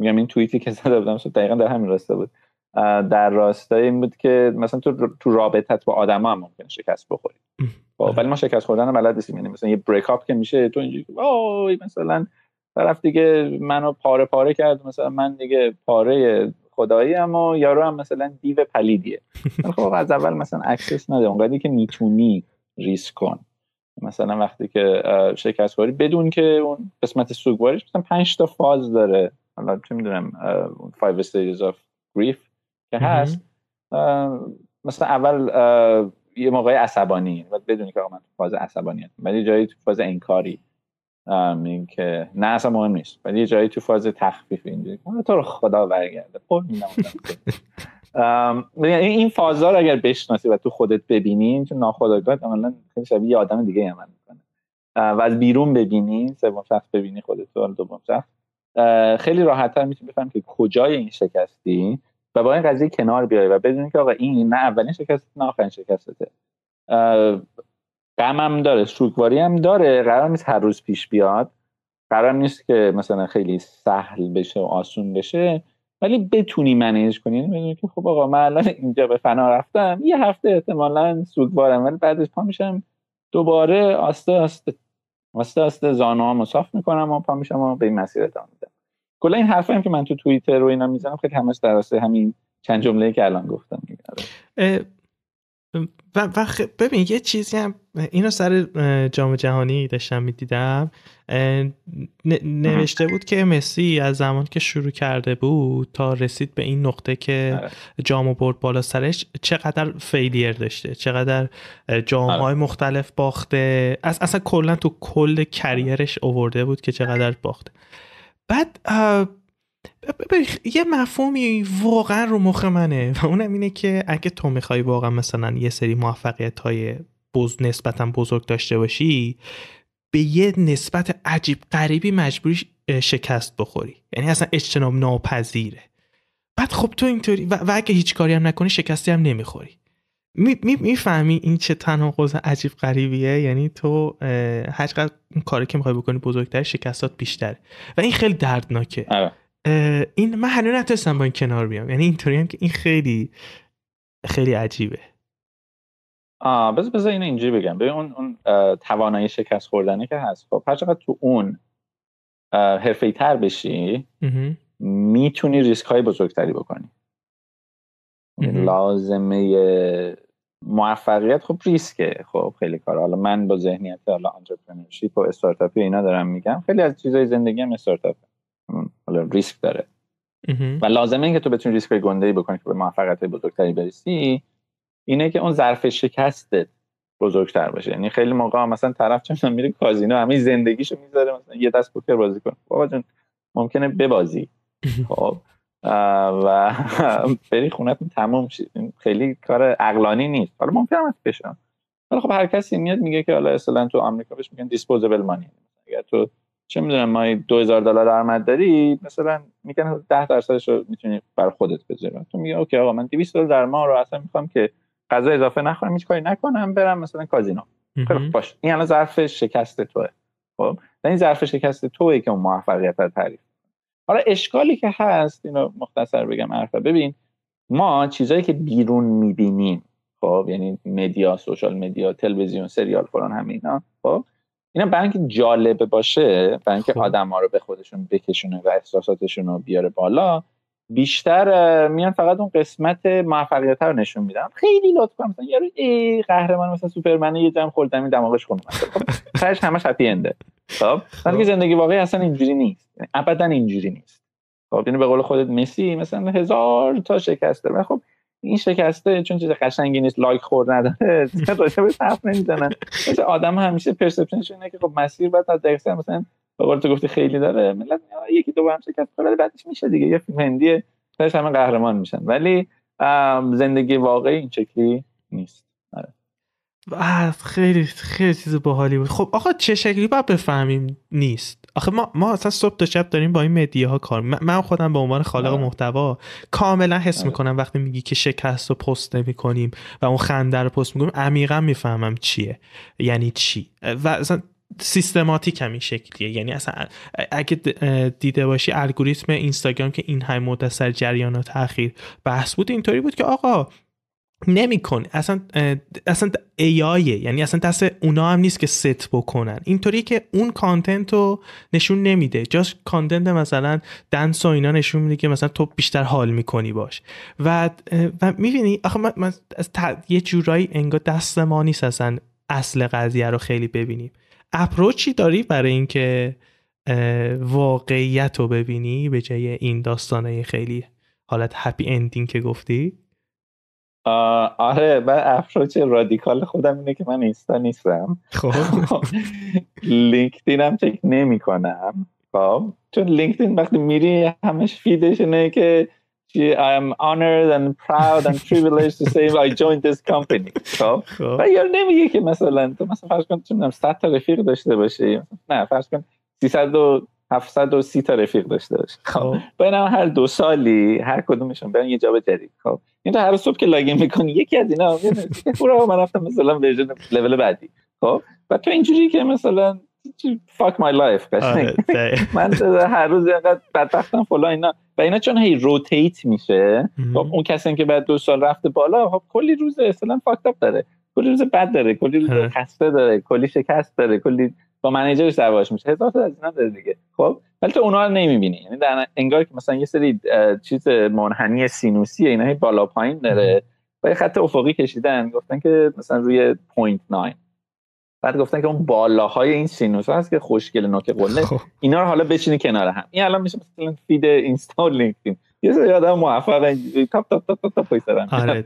میگم این توییتی که زده بودم دقیقا در همین راسته بود. در راستای این بود که مثلا تو تو رابطت با آدما هم ممکنه شکست بخوری. خب، ولی ما شکست خوردن بلد نیستیم. یعنی مثلا یه بریک اپ که میشه تو اینجوری وای مثلا طرف دیگه منو پاره پاره کرد مثلا من دیگه پاره خدایی اما یارو هم مثلا دیو پلیدیه. خب از اول مثلا access نده. اونقدری که می‌تونی ریسک کن. مثلا وقتی که شکست خوری بدون که اون قسمت سوگواریش مثلا 5 تا فاز داره. حالا چه می‌دونم 5 stages of grief که هست. مثلا اول یه موقع عصبانی. و بدونی که من تو فاز عصبانیت ولی جایی تو فاز انکاری. این که نه اصلا مهم نیست. ولی یه جایی تو فاز تخفیف اینجوری تو رو خدا برگرده. خب این فازا رو اگر بشناسی و تو خودت ببینی چون ناخودآگاه عملا خیلی شبیه یه آدم دیگه عمل می‌کنه و از بیرون ببینی سوم شخص ببینی خودت تو دوم شخص. خیلی راحتتر می‌تونی بفهم که کجای این شکستی و با این قضیه کنار بیای و بدونی که آقا این نه اولین شکست نه آخرین شکستته. غمم داره سوگواری هم داره قرار نیست هر روز پیش بیاد. قرار نیست که مثلا خیلی سهل بشه و آسون بشه ولی بتونی منیج کنی. یعنی که خب آقا من الان اینجا به فنا رفتم یه هفته احتمالا سوگوارم ولی بعدش پا میشم دوباره آسته آسته آسته آسته زانو صاف می‌کنم و پا میشم و به این مسیر ادامه میدم. کلا این حرفایی که من تو توییتر و اینا می‌زنم خیلی همش در همین چند جمله که الان گفتم و, و ببین یه چیزی هم اینو سر جام جهانی داشتم می‌دیدم نوشته بود که مسی از زمان که شروع کرده بود تا رسید به این نقطه که آره. جام برد بالا سرش چقدر فیلیر داشته چقدر جام های آره. مختلف باخته از اصلا کلا تو کل کریرش اوورده بود که چقدر باخته بعد یه مفهومی واقعا رو مخ منه و اونم اینه که اگه تو می‌خوای واقعا مثلا یه سری موفقیت های بز نسبتا بزرگ داشته باشی به یه نسبت عجیب غریبی مجبوری شکست بخوری. یعنی اصلا اجتناب ناپذیره. بعد خب تو اینطوری و, و اگه هیچ کاری هم نکنی شکستی هم نمی‌خوری. می‌فهمی می این چه تناقض عجیب غریبیه؟ یعنی تو هرچقدر کاری که می‌خوای بکنی بزرگتر شکستات بیشتره. و این خیلی دردناکه. آره. این من هنوز نتونستم با این کنار بیام. یعنی اینطوری هم که این خیلی خیلی عجیبه. آه بذار بذار اینو اینجوری بگم. ببین اون اون توانایی شکست خوردنه که هست. خب هر چقدر تو اون حرفه تر بشی می‌تونی ریسک های بزرگتری بکنی. لازمه موفقیت. خب ریسکه. خب خیلی کار. حالا من با ذهنیت حالا entrepreneurship و استارتاپی اینا دارم میگم. خیلی از چیزای زندگی هم استارتاپ حالا ریسک داره. و لازمه این که تو بتونی ریسک گنده ای بکنی که به موفقیت بزرگتری برسی اینه که اون ظرف شکستت بزرگتر باشه. یعنی خیلی موقع مثلا طرف چون میره کازینو همه زندگیشو می‌ذاره مثلا یه دست پوکر بازی کنه. بابا جون ممکنه ببازی. خب و بری خونتون تموم شید خیلی کار عقلانی نیست. حالا ممکنه هم بشم. ولی خب هر کسی میاد میگه که حالا اصلا تو آمریکا بهش میگن دیسپوزبل مانی اگر تو چه می‌دونم ما 2000 دلار درآمد داری مثلا میگن 10 درصدش رو می‌تونی بر خودت بذاری. تو میگه okay آقا من 200 دلار در ماه رو اصلا می‌خوام که غذا اضافه نخورم هیچ کاری نکنم برم مثلا کازینو. خیلی باش. این الان ظرف شکست توه. خب؟ این ظرف شکست توئه که اون موفقیت رو تعریف حالا اشکالی که هست اینو مختصر بگم حرفا. ببین ما چیزایی که بیرون می‌بینیم خب؟ یعنی media social media تلویزیون سریال فلان همه اینا خب؟ اینا برای اینکه جالبه باشه برای اینکه خب. آدم ها رو به خودشون بکشونه و احساساتشون رو بیاره بالا بیشتر میان فقط اون قسمت موفقیت رو نشون میدن. خیلی لطفا مثلا یارو ای قهرمان مثلا سوپرمن یه جمع خلدمی دماغش خون خب خرش همش هپی انده خب ولی زندگی واقعی اصلا اینجوری نیست. یعنی ابدا اینجوری نیست. خب اینو به قول خودت مسی مثلا هزار تا شکسته و خب این شکسته چون چیز قشنگی نیست لایک خور نداره. راجع به حرف نمی‌زنن مثل آدم همیشه پرسپشنش اینه که خب مسیر باید تا دقیقه مثلا به قول تو گفتی خیلی داره ملت یکی دو هم شکست خورده بعدش میشه دیگه. یه فیلم هندیه همه قهرمان میشن. ولی زندگی واقعی این شکلی نیست. خیلی خیلی چیز باحالی بود. خب آقا چه شکلی باید بفهمیم نیست. آخه ما ما اصلا صبح تا شب داریم با این ها کار من خودم به عنوان خالق آه. محتوا کاملا حس آه. می‌کنم وقتی میگی که شکست رو پست نمی کنیم و اون خنده رو پست می‌کنیم عمیقا می‌فهمم چیه یعنی چی و اصلا systematic هم این شکلیه یعنی اصلا اگه دیده باشی الگوریتم اینستاگرام که این های مدت سر جریان تاخیر بحث بود اینطوری بود که آقا نمی‌کنه اصلا اصلا AI ایه یعنی اصلا دست اونا هم نیست که ست بکنن. اینطوری که اون content رو نشون نمیده. جاش content مثلا dance و اینا نشون میده که مثلا تو بیشتر حال می‌کنی باش. و و می‌بینی آخه من, از یه جورایی انگار دست ما نیست اصلا اصل قضیه رو خیلی ببینیم. approach ی داری برای اینکه واقعیت رو ببینی به جای این داستانه خیلی حالت happy ending که گفتی؟ آره من approach رادیکال خودم اینه که من اینستا نیستم. خب. لینکدین هم چک نمی کنم خب چون لینکدین وقتی میری همش feed ش اینه که I am honored and proud and privileged to say I joined this company. خب, خب. و یا نمیگه که مثلا تو مثلا فرض کن چون 100 تا رفیق داشته باشی. نه فرض کن 300 و 730 تا رفیق داشته باشه. خب, خب. اینا هر دو سالی هر کدومشون برن یه job جدید خب این هر صبح که login می‌کنی یکی از اینا برو من رفتم مثلا version level بعدی. خب و تو اینجوری که مثلا fuck my life من هر روز اینقدر بدبختم فلان اینا. و اینا چون هی rotate میشه خب اون کسی که بعد دو سال رفته بالا خب کلی روز اصلا fucked up داره. کلی روز بد داره کلی روز خسته داره کلی شکست داره کلی با manager ش دعواش میشه. هزار تا از اینا داره دیگه. خب؟ ولی تو اونها رو نمی‌بینی. یعنی در انگار که مثلا یه سری چیز منحنی سینوسی اینا بالا پایین داره. و یه خط افقی کشیدن. گفتن که مثلا روی point 9 بعد گفتن که اون بالاهای این سینوس هست که خوشگل نوک قله. خب. اینا رو حالا بچینی کنار هم. این الان میشه مثلا feed اینستا لینکدین. یه سری آدم موفق top top top top top آره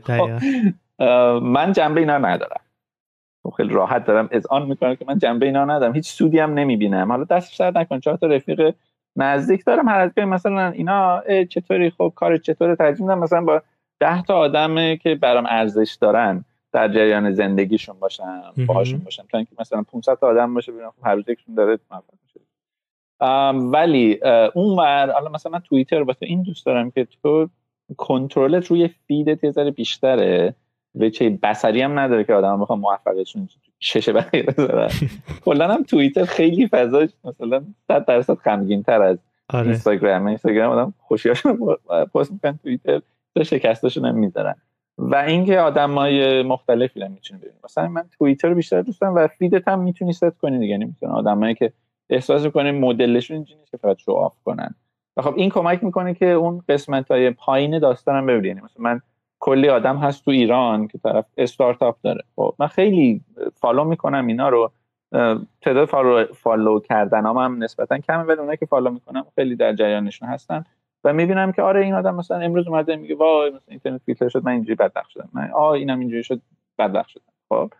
من جنبه اینا ندارم. خب خیلی راحت دارم. اذعان می‌کنم که من جنبه اینا ندارم. هیچ سودی هم نمی‌بینم. حالا دست سر نکن. چهار تا رفیق نزدیک دارم. هر از مثلا اینا چطوری؟ خب کار چطوره؟ ترجیح میدم مثلا با ده تا آدم که برام ارزش دارن در جریان زندگیشون باشم باهاشون باشم. تا اینکه مثلا 500 تا آدم باشه ببینم خب هر یکشون داره موفق میشه. ولی اون ور حالا مثلا من توییتر واسه این دوست دارم که تو کنترلت روی فیدت یه ذره بیشتره. و چه بصری هم نداره که آدم بخوام موفقشون چشه بقیه بذارن. کلا هم توییتر خیلی فضاش مثلا 100 درصد غمگین تر از آره. اینستاگرام. اینستاگرام آدم خوشیاشون پست می‌کنن توییتر تو شکستاشون هم می‌ذارن. و اینکه آدمای مختلفی هم می‌تونی ببینی. مثلا من توییتر رو بیشتر دوست دارم و feed ت هم می‌تونی ست کنی دیگه. یعنی می‌تونن آدمایی که احساس می‌کنه مدلشون اینجوری نیست که فقط show off کنن. و خب این کمک می‌کنه که اون قسمت های پایین داستانم ببینی. یعنی مثلا من کلی آدم هست تو ایران که طرف استارتاپ داره. خب من خیلی follow می‌کنم اینا رو. تعداد follow, follow کردن هم, نسبتا کمه ولی اونایی که follow می‌کنم خیلی در جریانشون هستن. و می‌بینم که آره این آدم مثلا امروز اومده میگه وای مثلا اینترنت فیلتر شد من اینجوری بدبخت شدم. من آ اینم اینجوری شد بدبخت شدم. خب.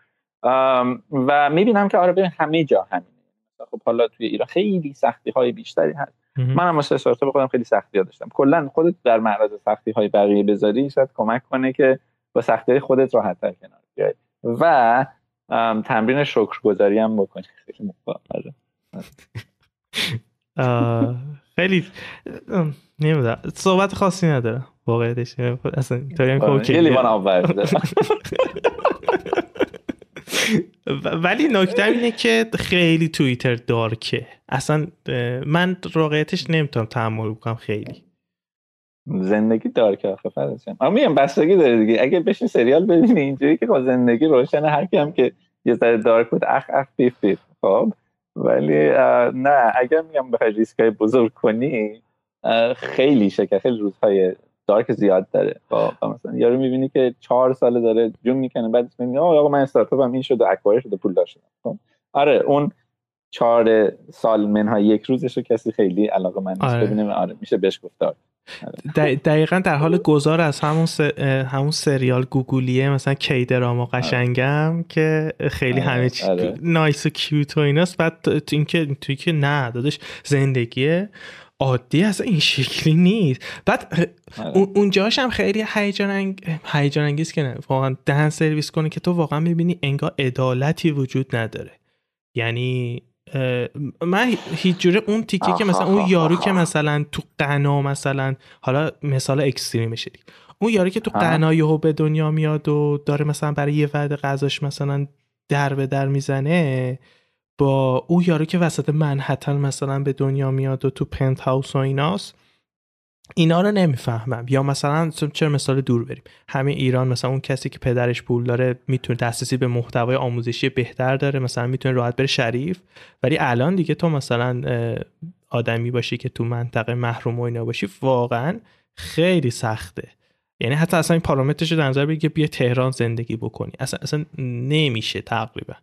و می‌بینم که آره ببین همه جا همینه. خب حالا توی ایران خیلی سختی های بیشتری هست. من هم مثلا استارتاپ خودم خیلی سختی ها داشتم. کلا خودت در معرض سختی های بقیه بذاری شاید کمک کنه که با سختی های خودت راحت تر کنار بیای. و تمرین شکرگزاری هم بکنی. خیلی خیلی نمی‌دونم. صحبت خاصی نداره واقعیتش. اصلا آره، یه لیوان آب ولی نکته اینه که خیلی توییتر دارکه. اصلا من واقعیتش نمی‌تونم تحمل بکنم خیلی. زندگی دارکه آخه فرضیم اما میگم بستگی داره دیگه. اگه بشین سریال ببینی اینجوری که با زندگی روشن هر کیم که یه ذره دارک بود اخ اخ بیف بیف خب. ولی نه اگر میگم بخوای ریسک های بزرگ کنی خیلی شکر خیلی روزهای دارک زیاد داره. خب مثلا یارو می‌بینی که چهار ساله داره جون می‌کنه بعد میگه آقا من استارتاپ هم این شد و اکوایر شده پول داشتم خب؟ آره اون چهار سال منها یک روزش رو کسی خیلی علاقه من نیست. آره. آره میشه بهش گفتار. دقیقا در حال گذار از همون, همون سریال گوگولیه مثلا کی دراما قشنگم که خیلی آره، همه چی آره. نایس و کیوت و ایناست. بعد تو اینکه توی که نه دادش زندگیه. عادی از این شکلی نیست. بعد آره. اونجاش هم خیلی هیجان هیجان انگیز که نه. واقعا دهن سرویس کنه که تو واقعا می‌بینی انگار عدالتی وجود نداره. یعنی من هیچ جوره اون تیکه که مثلا اون یارو که مثلا تو قنا مثلا حالا مثال اکستریمش دید اون یارو که تو قنا یهو به دنیا میاد و داره مثلا برای یه وعده غذاش مثلا در به در می‌زنه با او یارو که وسط منحتن مثلا به دنیا میاد و تو پنت هاوس و ایناست اینا رو نمی‌فهمم. یا مثلا چرا مثال دور بریم. همین ایران مثلا اون کسی که پدرش پول داره می‌تونه دسترسی به محتوای آموزشی بهتر داره مثلا می‌تونه راحت بره شریف. ولی الان دیگه تو مثلا آدمی باشی که تو منطقه محروم و اینا باشی واقعا خیلی سخته. یعنی حتی اصلا این پارامترش رو در نظر بگیر بیا تهران زندگی بکنی. اصلا اصلا نمیشه تقریبا.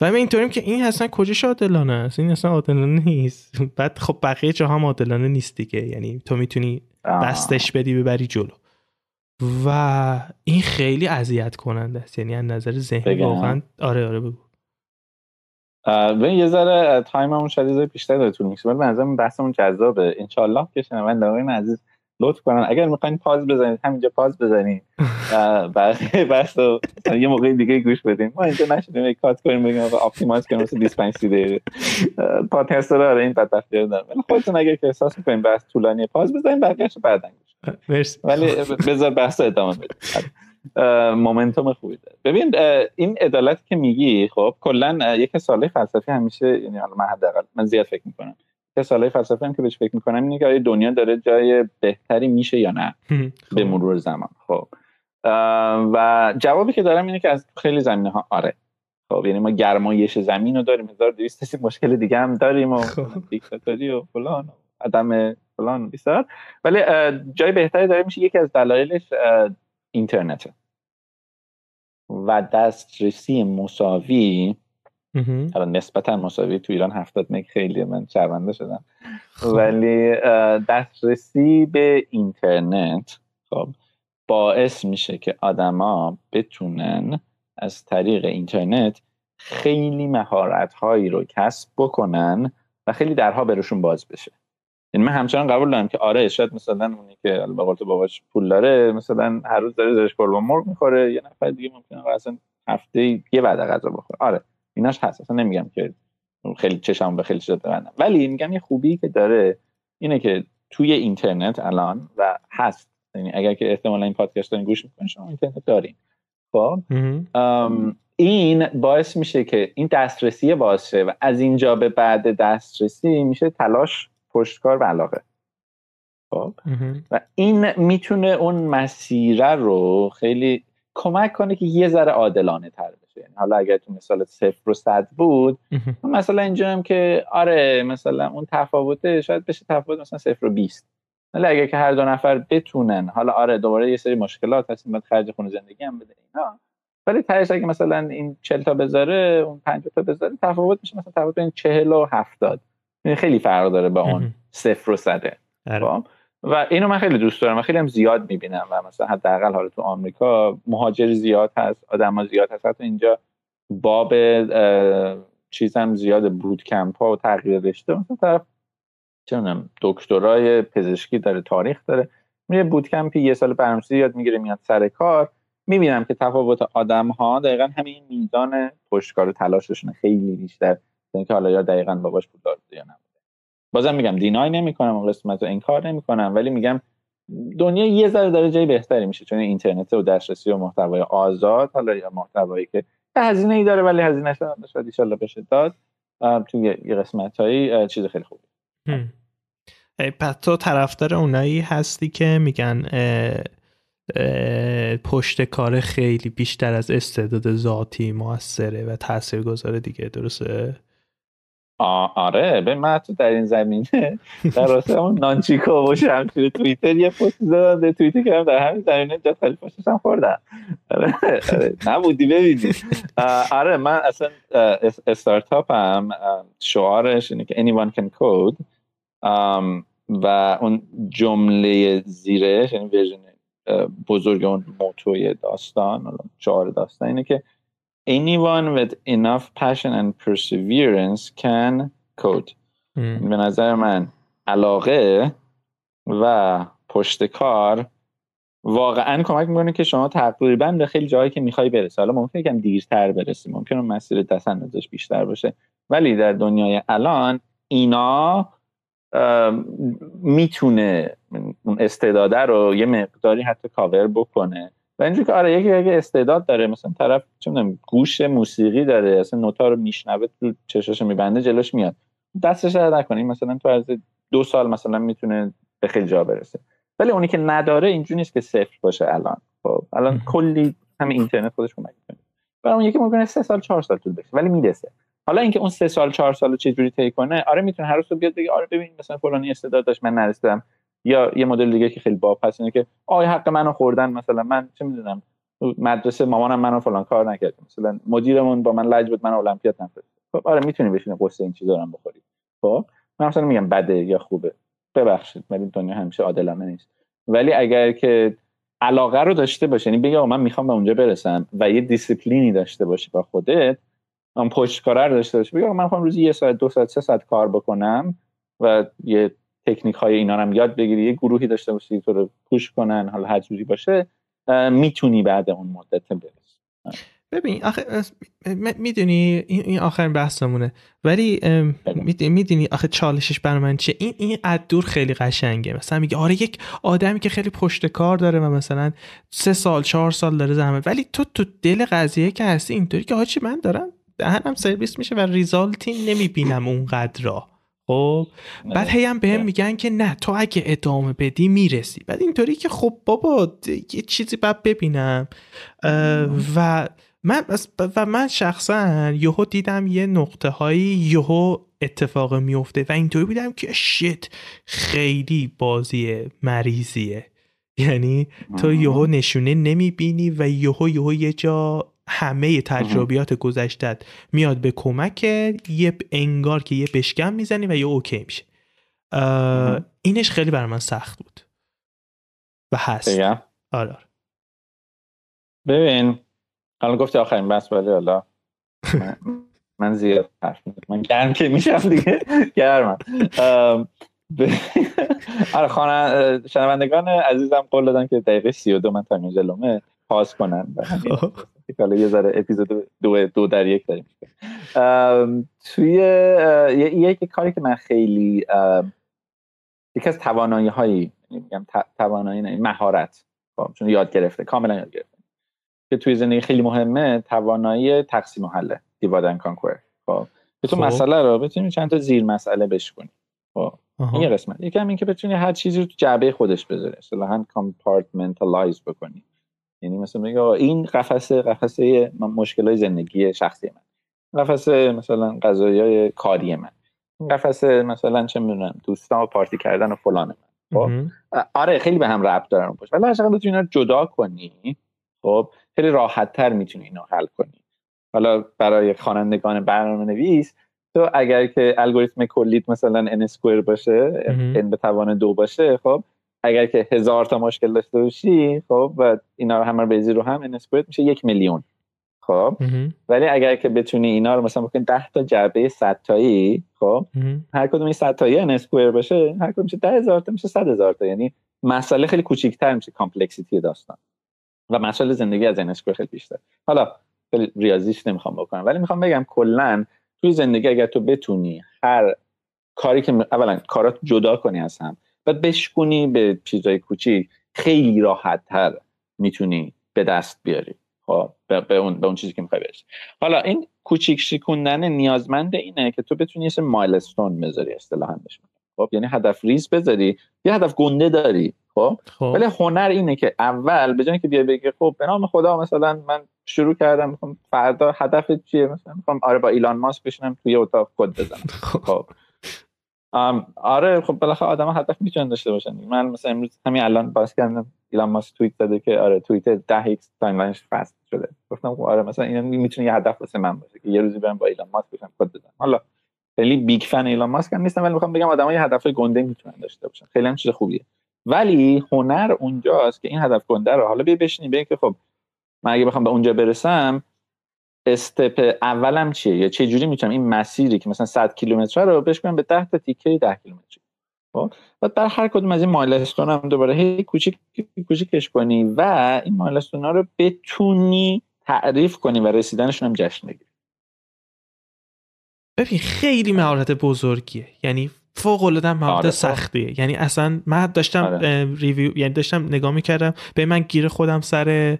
و اینطوریم که این اصلا کجاش عادلانه است؟ این اصلا عادلانه نیست. بعد خب بقیه جاها هم عادلانه نیست دیگه. یعنی تو می‌تونی بستش بدی ببری جلو. و این خیلی اذیت کننده است. یعنی از نظر ذهنی واقعا. آره آره بگو. به یه ذره تایممون شاید بیشتر داره طول می‌کشه ولی به نظرم بحثمون جذابه. انشالله که شنوندگان عزیز لطف کنن. اگر می‌خواین pause بزنید همینجا pause بزنید. بقیه بحث یه موقع دیگه گوش بدین. ما اینجا نشدیم یک cut کنیم بگیم optimize کنیم مثل 25 30 دقیقه. پادکست رو این بدبختی رو دارم. ولی خودتون اگر که احساس می‌کنین بحث طولانی pause بزنید بقیه‌اش بعدا گوش ولی بذار بحث ادامه بدیم. momentum خوبی داره. ببین این عدالت که میگی خب کلا یک مسئله فلسفی همیشه یعنی حالا من حداقل من زیاد فکر می‌کنم. که ساله فلسفه هم که بهش فکر می‌کنم اینه که دنیا داره جای بهتری میشه یا نه به مرور زمان. خب. و جوابی که دارم اینه که از خیلی زمینه ها آره. خب یعنی ما گرمایش زمین رو داریم. 1200 مشکل دیگه هم داریم و خب. دیکتاتوری و فلان و عدم فلان بیشتر ولی جای بهتری داره میشه یکی از دلایلش اینترنته. و دسترسی مساوی الان نسبتا مساوی تو ایران 70 مگ خیلی من شرمنده شدم. خب. ولی دسترسی به اینترنت خب باعث میشه که آدما بتونن از طریق اینترنت خیلی مهارت هایی رو کسب بکنن و خیلی درها برشون باز بشه. یعنی من همچنان قبول دارم که آره شاید مثلا اونی که به قول باباش پول داره مثلا هر روز داره زرش با مرغ می‌خوره یه نفر دیگه ممکنه اصلا هفته یه بعد غذا بخوره. آره. ایناش هست. اصلا نمیگم که خیلی چشم به خیلی چیزا ببندم ولی میگم یه خوبی که داره اینه که توی اینترنت الان و هست. یعنی اگر که احتمالا این پادکست دارین گوش می‌کنین شما اینترنت دارین. خب؟ این باعث میشه که این دسترسی باشه و از اینجا به بعد دسترسی میشه تلاش پشتکار و علاقه. خب؟ و این می‌تونه اون مسیره رو خیلی کمک کنه که یه ذره عادلانه تر بشه. یعنی حالا اگر تو مثال صفر و صد بود مثلا اینجا هم که آره مثلا اون تفاوته شاید بشه تفاوت مثلا صفر و بیست. ولی اگر که هر دو نفر بتونن حالا آره دوباره یه سری مشکلات هست باید خرج خونه زندگی هم بده اینا. ولی تهش اگه مثلا این 40 تا بذاره اون 50 تا بذاره تفاوت میشه مثلا تفاوت بین 40 و 70 یعنی خیلی فرق داره با اون صفر و صده. آره. خب؟ و اینو من خیلی دوست دارم و خیلی هم زیاد می‌بینم و مثلا حداقل حالا تو آمریکا مهاجر زیاد هست آدم زیاد هست. حتی اینجا باب چیزم زیاد بود کمپ ها و تغییر رشته. مثلا طرف چونم دکترای پزشکی داره تاریخ داره میره بود کمپی یه سال برنامه‌ریزی یاد می‌گیره میاد سر کار. می‌بینم که تفاوت آدم ها دقیقا همین میزان پشتکار و تلاششون خیلی بیشتر. اینکه حالا یا دقیقا باباش پول داره یا نه. بازم میگم دینای نمی‌کنم اون قسمت رو انکار نمی‌کنم ولی میگم دنیا یه ذره داره جای بهتری میشه چون اینترنت و دسترسی و محتوای آزاد حالا یا محتوایی که هزینه ای داره ولی هزینه شاید ان بشه داد. تو یه قسمت هایی چیز خیلی خوبی پس تو طرفدار اونایی هستی که میگن پشت کار خیلی بیشتر از استعداد ذاتی موثره و تاثیرگذاره دیگه درسته؟ آره به من تو در این زمینه. در راسته همون نانچیکو و شمشیر تویتر یه پست زدم در توییتر کردم در همین زمینه جا خیلی پشتش هم خوردم آره, آره. نبودی ببینی. آره من اصلا استارتاپ هم شعارش اینه که anyone can code. و اون جمله زیرش یعنی ورژن بزرگ اون موتوی داستان شعار داستان اینه که anyone with enough passion and perseverance can code. به نظر من علاقه و پشت کار واقعا کمک می‌کنه که شما تقریبا به خیلی جایی که می‌خوای برسی. حالا ممکنه کم دیرتر برسی. ممکنه مسیر دست اندازش بیشتر باشه. ولی در دنیای الان اینا می‌تونه اون استعداده رو یه مقداری حتی کاور بکنه. و اینجوری که آره یکی اگه استعداد داره مثلا طرف چه گوش موسیقی داره اصلا نوتا رو میشنوه تو چشاش میبنده جلوش میاد. دستش رو نکنیم مثلا تو از دو سال مثلا می‌تونه به خیلی جا برسه. ولی اونی که نداره اینجوری نیست که صفر باشه الان. خب الان کلی همین اینترنت خودش کمک می‌کنه و اون یکی ممکنه سه سال چهار سال طول بکشه ولی می‌رسه. حالا اینکه اون سه سال چهار سال چه جوری طی کنه آره می‌تونه هر روز بیاد بگه آره ببین مثلا فلانی استعداد داشت من نرسیدم. یا یه مدل دیگه که خیلی باب هست اینه که آقا حق منو خوردن مثلا. من چه می‌دونم مدرسه مامانم منو فلان کار نکرد. مثلا مدیرمون با من لج بود من المپیاد نفرستاد خب آره می‌تونی بشینی غصه این چیزا رو بخوری خب من مثلا میگم بده یا خوبه. ببخشید ولی دنیا همیشه عادلانه نیست. ولی اگر که علاقه رو داشته باشه یعنی بگه من می‌خوام به اونجا برسم و یه دیسیپلینی داشته باشه با خودت من پشتکاره رو داشته باشه بگه من می‌خوام روزی یه ساعت دو ساعت سه ساعت کار بکنم و یه تکنیک های اینا هم یاد بگیری یه گروهی داشته باشی تو رو پوش کنن حالا هر جوری باشه می‌تونی بعد اون مدت برسی. ببین آخه می‌دونی این آخرین بحثمونه. ولی می‌دونی آخه چالشش بر من چیه؟ این این دور خیلی قشنگه. مثلا میگه آره یک آدمی که خیلی پشت کار داره و مثلا سه سال چهار سال داره زحمت. ولی تو تو دل قضیه که هستی اینطوری که آچی من دارم دهنم سرویس میشه و ریزالتی نمی‌بینم اونقدر را خب بعد هی هم بهم میگن که نه تو اگه ادامه بدی می‌رسی. بعد اینطوری که خب بابا یه چیزی بعد ببینم. و من و من شخصا یهو دیدم یه نقطه هایی یهو اتفاق میفته و اینطوری بودم که شت خیلی بازی مریضیه. یعنی تو یهو نشونه نمی‌بینی و یهو یهو یه جا همه تجربیات گذشتت میاد به کمک یه انگار که یه بشکن می‌زنی و یه okay میشه. اینش خیلی بر من سخت بود. و هست. آره, آره. ببین حالا گفتی آخرین بحث ولی حالا من, زیاد حرف من گرم که میشم دیگه. گرمم. آره خانه شنوندگان عزیزم قول دادن که دقیقه 32 من time جلومه. pause کنن. خب. حالا یه ذره اپیزود دو, دو در یک داریم. توی یک کاری که من خیلی یکی از توانایی هایی یعنی میگم توانایی مهارت خب چون یاد گرفته کاملا یاد گرفته. که توی زندگی خیلی مهمه توانایی تقسیم و حله divide and conquer خب تو خب. مسئله رو بتونی چند تا زیر مسئله بشکنی. خب این یه قسمت. یکم این که بتونی هر چیزی رو تو جعبه خودش بذاری. اصطلاحا compartmentalize بکنی. یعنی مثلا میگه این قفسه قفسه مشکلات زندگی شخصی من. قفسه مثلا قضایی کاری من. قفسه مثلا چه می‌دونم دوستان و پارتی کردن و فلان من. خب؟ آره خیلی به هم ربط دارن باشه ولی هر بتونی رو جدا کنی خب خیلی راحت تر می‌تونی اینو حل کنی. حالا برای خوانندگان برنامه نویس تو اگر که الگوریتم کلیت مثلا n سکوئر باشه n به توان دو باشه خب اگر که هزار تا مشکل داشته باشی خب و اینا رو همه بریزی رو هم n² میشه یک میلیون. خب؟ ولی اگر که بتونی اینا رو مثلا بکنی 10 تا جعبه 100 تایی خب هر کدوم این 100 تایی n square باشه هر کدوم میشه 10000 تا میشه 100000 تا. یعنی مسئله خیلی کوچیک‌تر میشه complexity داستان. و مسئله زندگی از n square خیلی بیشتر. حالا خیلی ریاضیش نمی‌خوام بکنم ولی می‌خوام بگم کلا توی زندگی اگر تو بتونی هر کاری که اولا کارات جدا کنی از هم و بشکنی به چیزای کوچیک. خیلی راحت تر می‌تونی به دست بیاری. خب به اون به اون چیزی که می‌خوای برسی. حالا این کوچیک شکوندن نیازمند اینه که تو بتونی یه مایلستون بذاری اصطلاحا بهش خب یعنی هدف ریز بذاری یه هدف گنده داری. خب, خب. ولی هنر اینه که اول به جای که بیا بگی خب به نام خدا مثلا من شروع کردم می‌خوام فردا هدف چیه؟ مثلا می‌خوام آره با ایلان ماسک بشینم توی اتاق کد بزنم. خب, خب. آره خب بالاخره آدم هدف می‌تونن داشته باشن. من مثلا امروز همین الان باز کردم ایلان ماسک توییت داده که آره توییت 10 ایکس timeline ش fast شده. گفتم خب آره مثلا این می‌تونه یه هدف واسه من باشه که یه روزی برم با ایلان ماسک بشم کد بزنم حالا خیلی big fan ایلان ماسک هم نیستم ولی می‌خوام بگم آدمای هدف گنده می‌تونن داشته باشن. خیلی هم چیز خوبیه. ولی هنر اونجاست که این هدف گنده رو حالا بیا بشینی بگی که خب من اگه بخوام به اونجا برسم step اولم چیه؟ یا چه جوری می‌تونم این مسیری که مثلا 100 کیلومتر رو بهش به 10 تا تیکه 10 کیلومتر؟ خب بعد در هر کدوم از این مایلستون هم دوباره هی کوچیک کوچیکش کنی و این مایلستون ها رو بتونی تعریف کنی و رسیدنشون هم جشن بگیری. ببین خیلی مهارت بزرگیه. یعنی فوق العاده مهارت آره، خب. سختیه. یعنی اصلا من داشتم آره. ریویو یعنی داشتم نگاه می‌کردم. به من گیر خودم سر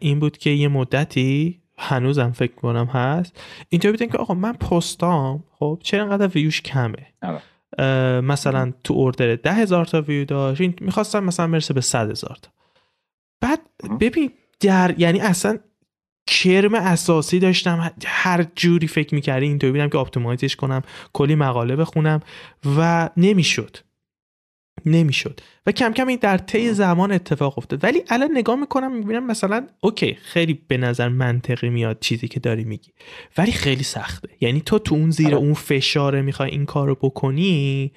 این بود که یه مدتی هنوزم فکر کنم هست. اینطوری بودن که آقا من پستام خب چرا انقدر ویوش کمه؟ آره. مثلا تو order ده هزار تا ویو داشت می‌خواستم مثلا برسه به صد هزار تا. بعد ببین در یعنی اصلا کرم اساسی داشتم هر جوری فکر می‌کردی اینطوری بودم که optimize ش کنم کلی مقاله بخونم و نمی‌شد. نمی‌شد. و کم کم این در طی زمان اتفاق افتاد. ولی الان نگاه می‌کنم می‌بینم مثلا okay خیلی به نظر منطقی میاد چیزی که داری میگی. ولی خیلی سخته. یعنی تو تو اون زیر آره. اون فشاره می‌خوای این کار رو بکنی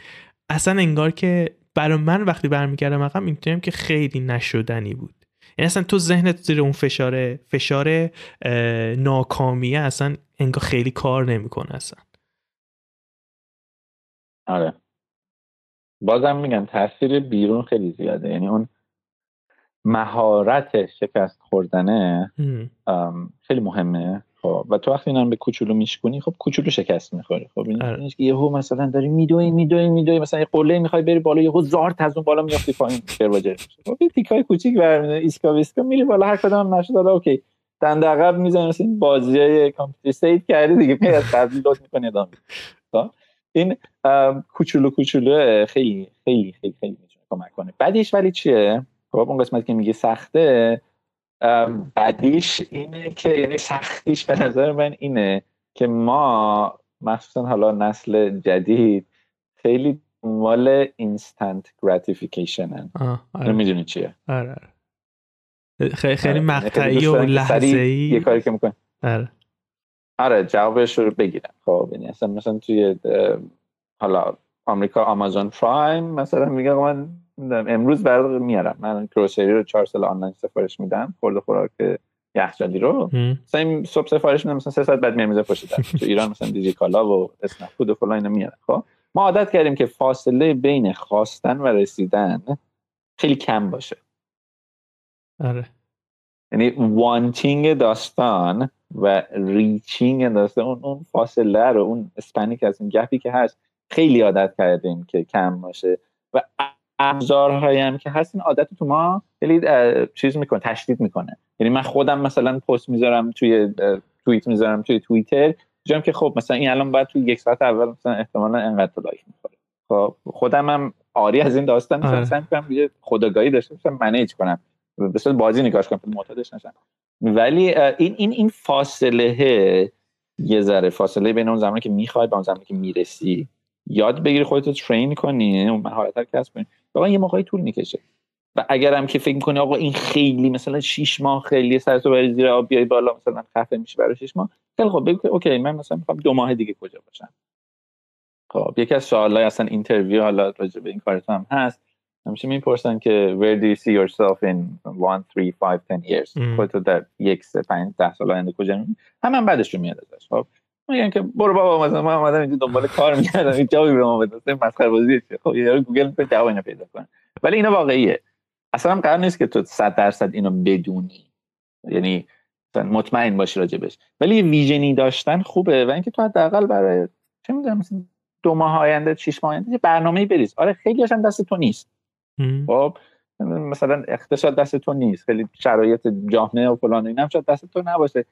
اصلا انگار که برای من وقتی برمیگردم عقب می‌تونم که خیلی نشدنی بود. یعنی اصلا تو ذهنت زیر اون فشار فشار ناکامیه اصلا انگار خیلی کار نمی‌کنه اصلا. آره. بازم میگم تاثیر بیرون خیلی زیاده. یعنی اون مهارت شکست خوردنه خیلی مهمه. خب و تو وقتی اینا به کوچولو میشکنی خب کوچولو شکست می‌خوری. خب این آره. یهو مثلا داری میدوی میدوی میدوی مثلا یه قله می‌خوای بری بالا یهو زارت از اون بالا میافتی پایین کرواجر خب این تیکای کوچیک برمیاد ایسکا ویسکا میری بالا هر کدوم نشد حالا اوکی. دند عقب می‌زنی مثلا این بازیای کامپیوتر سیو کردی دیگه می از قبلی لود می‌کنی ادامه. خب؟ این کوچولو کوچولو خیلی خیلی خیلی خیلی می‌تونه کمک کنه بعدش ولی چیه خب اون قسمت که میگه سخته بعدیش اینه که یعنی سختیش به نظر من اینه که ما مخصوصا حالا نسل جدید خیلی مال instant gratification آره. می‌دونی چیه آره, آره. خیلی خیلی آره. مقطعی و لحظه ای یه کاری که می‌کنه آره آره جوابش رو بگیرم. خب یعنی اصلا مثلا توی حالا آمریکا آمازون پرایم مثلا میگه من امروز برای میارم. من grocery رو چهار سال آنلاین سفارش میدم خورده خوراک یخچالی رو. مثلا این صبح سفارش میدم مثلا سه ساعت بعد میام می‌ذارم پشت تو ایران مثلا دیجی کالا و اسنپ فود و فلان اینا میارم. خب ما عادت کردیم که فاصله بین خواستن و رسیدن خیلی کم باشه. آره. یعنی wanting داستان و reaching داستان اون اون فاصله رو اون span ی که از این gap ی که هست خیلی عادت کردیم که کم باشه. و ابزارهایی هم که هست این عادت تو ما خیلی چیز می‌کنه تشدید می‌کنه. یعنی من خودم مثلا پست می‌ذارم توی توییت می‌ذارم توی توییتر جام که خب مثلا این الان باید توی یک ساعت اول مثلا احتمالا انقدر لایک می‌خوره. خب خودم هم آری از این داستان آره. مثلا می‌کنم یه خداگاهی داشته باشم منیج کنم. به بازی نگاش کنم معتادش نشم. ولی این این این فاصله یه ذره فاصله بین اون زمانی که می‌خوای به اون زمانی که می‌رسی. یاد بگیری خودتو train کنی اون مهارت رو کسب کنی. واقعا یه موقعی طول می‌کشه. و اگرم که فکر می‌کنی آقا این خیلی مثلا 6 ماه خیلی سر تو بری زیر آب بیای بالا مثلا خفه میشه برای 6 ماه خیلی خب بگو okay من مثلا می‌خوام دو ماه دیگه کجا باشم. خب یکی از سوالای اصلا interview حالا راجع به این کارت هم هست. همیشه می‌پرسن که where do you see yourself in 1 3 5 10 years? خودتو در یک سه 5 10 سال آینده کجا می‌بینی هم, هم بعدش رو میاد ازش خب؟ میگن که برو بابا مثلا من اومدم اینجا دنبال کار می‌کردم این جوابی به ما بده مسخره بازی خب یارو گوگل می‌کنه جواب اینو پیدا کنه. ولی اینا واقعیه. اصلا هم قرار نیست که تو 100 درصد اینو بدونی. یعنی مطمئن باشی راجبش ولی ویژنی داشتن خوبه و اینکه تو حداقل برای چه می‌دونم مثلا دو ماه آینده شش ماه آینده برنامه بریز. آره خیلی هم دست تو نیست. خب مثلا اقتصاد دست تو نیست خیلی شرایط جامعه و فلان اینا هم شاید دست تو نباشه.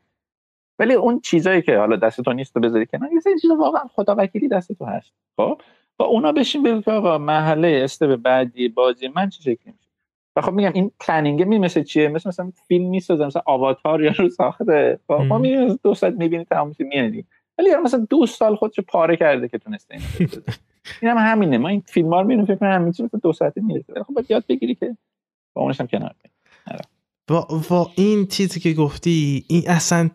ولی اون چیزایی که حالا دست تو نیست تو بذاری کنار یه سری چیزا واقعا خدا وکیلی دست تو هست. خب؟ با اونا بشین بگو که آقا مرحله step بعدی بازی من چه شکلی میشه؟ و خب میگم این planning می مثل چیه؟ مثل مثلا فیلم می‌سازه مثلا آواتار یا رو ساخته. خب ما می‌بینیم دو ساعت می‌بینی تمام میادی ولی مثلا دو سال خودش پاره کرده که تونسته اینو این هم همینه. ما این فیلم ها رو می‌بینیم فکر کنم چیز دو ساعته می‌رسه. خب باید یاد بگیری که با اونش هم کنار با, با این چیزی که گفتی این اصلا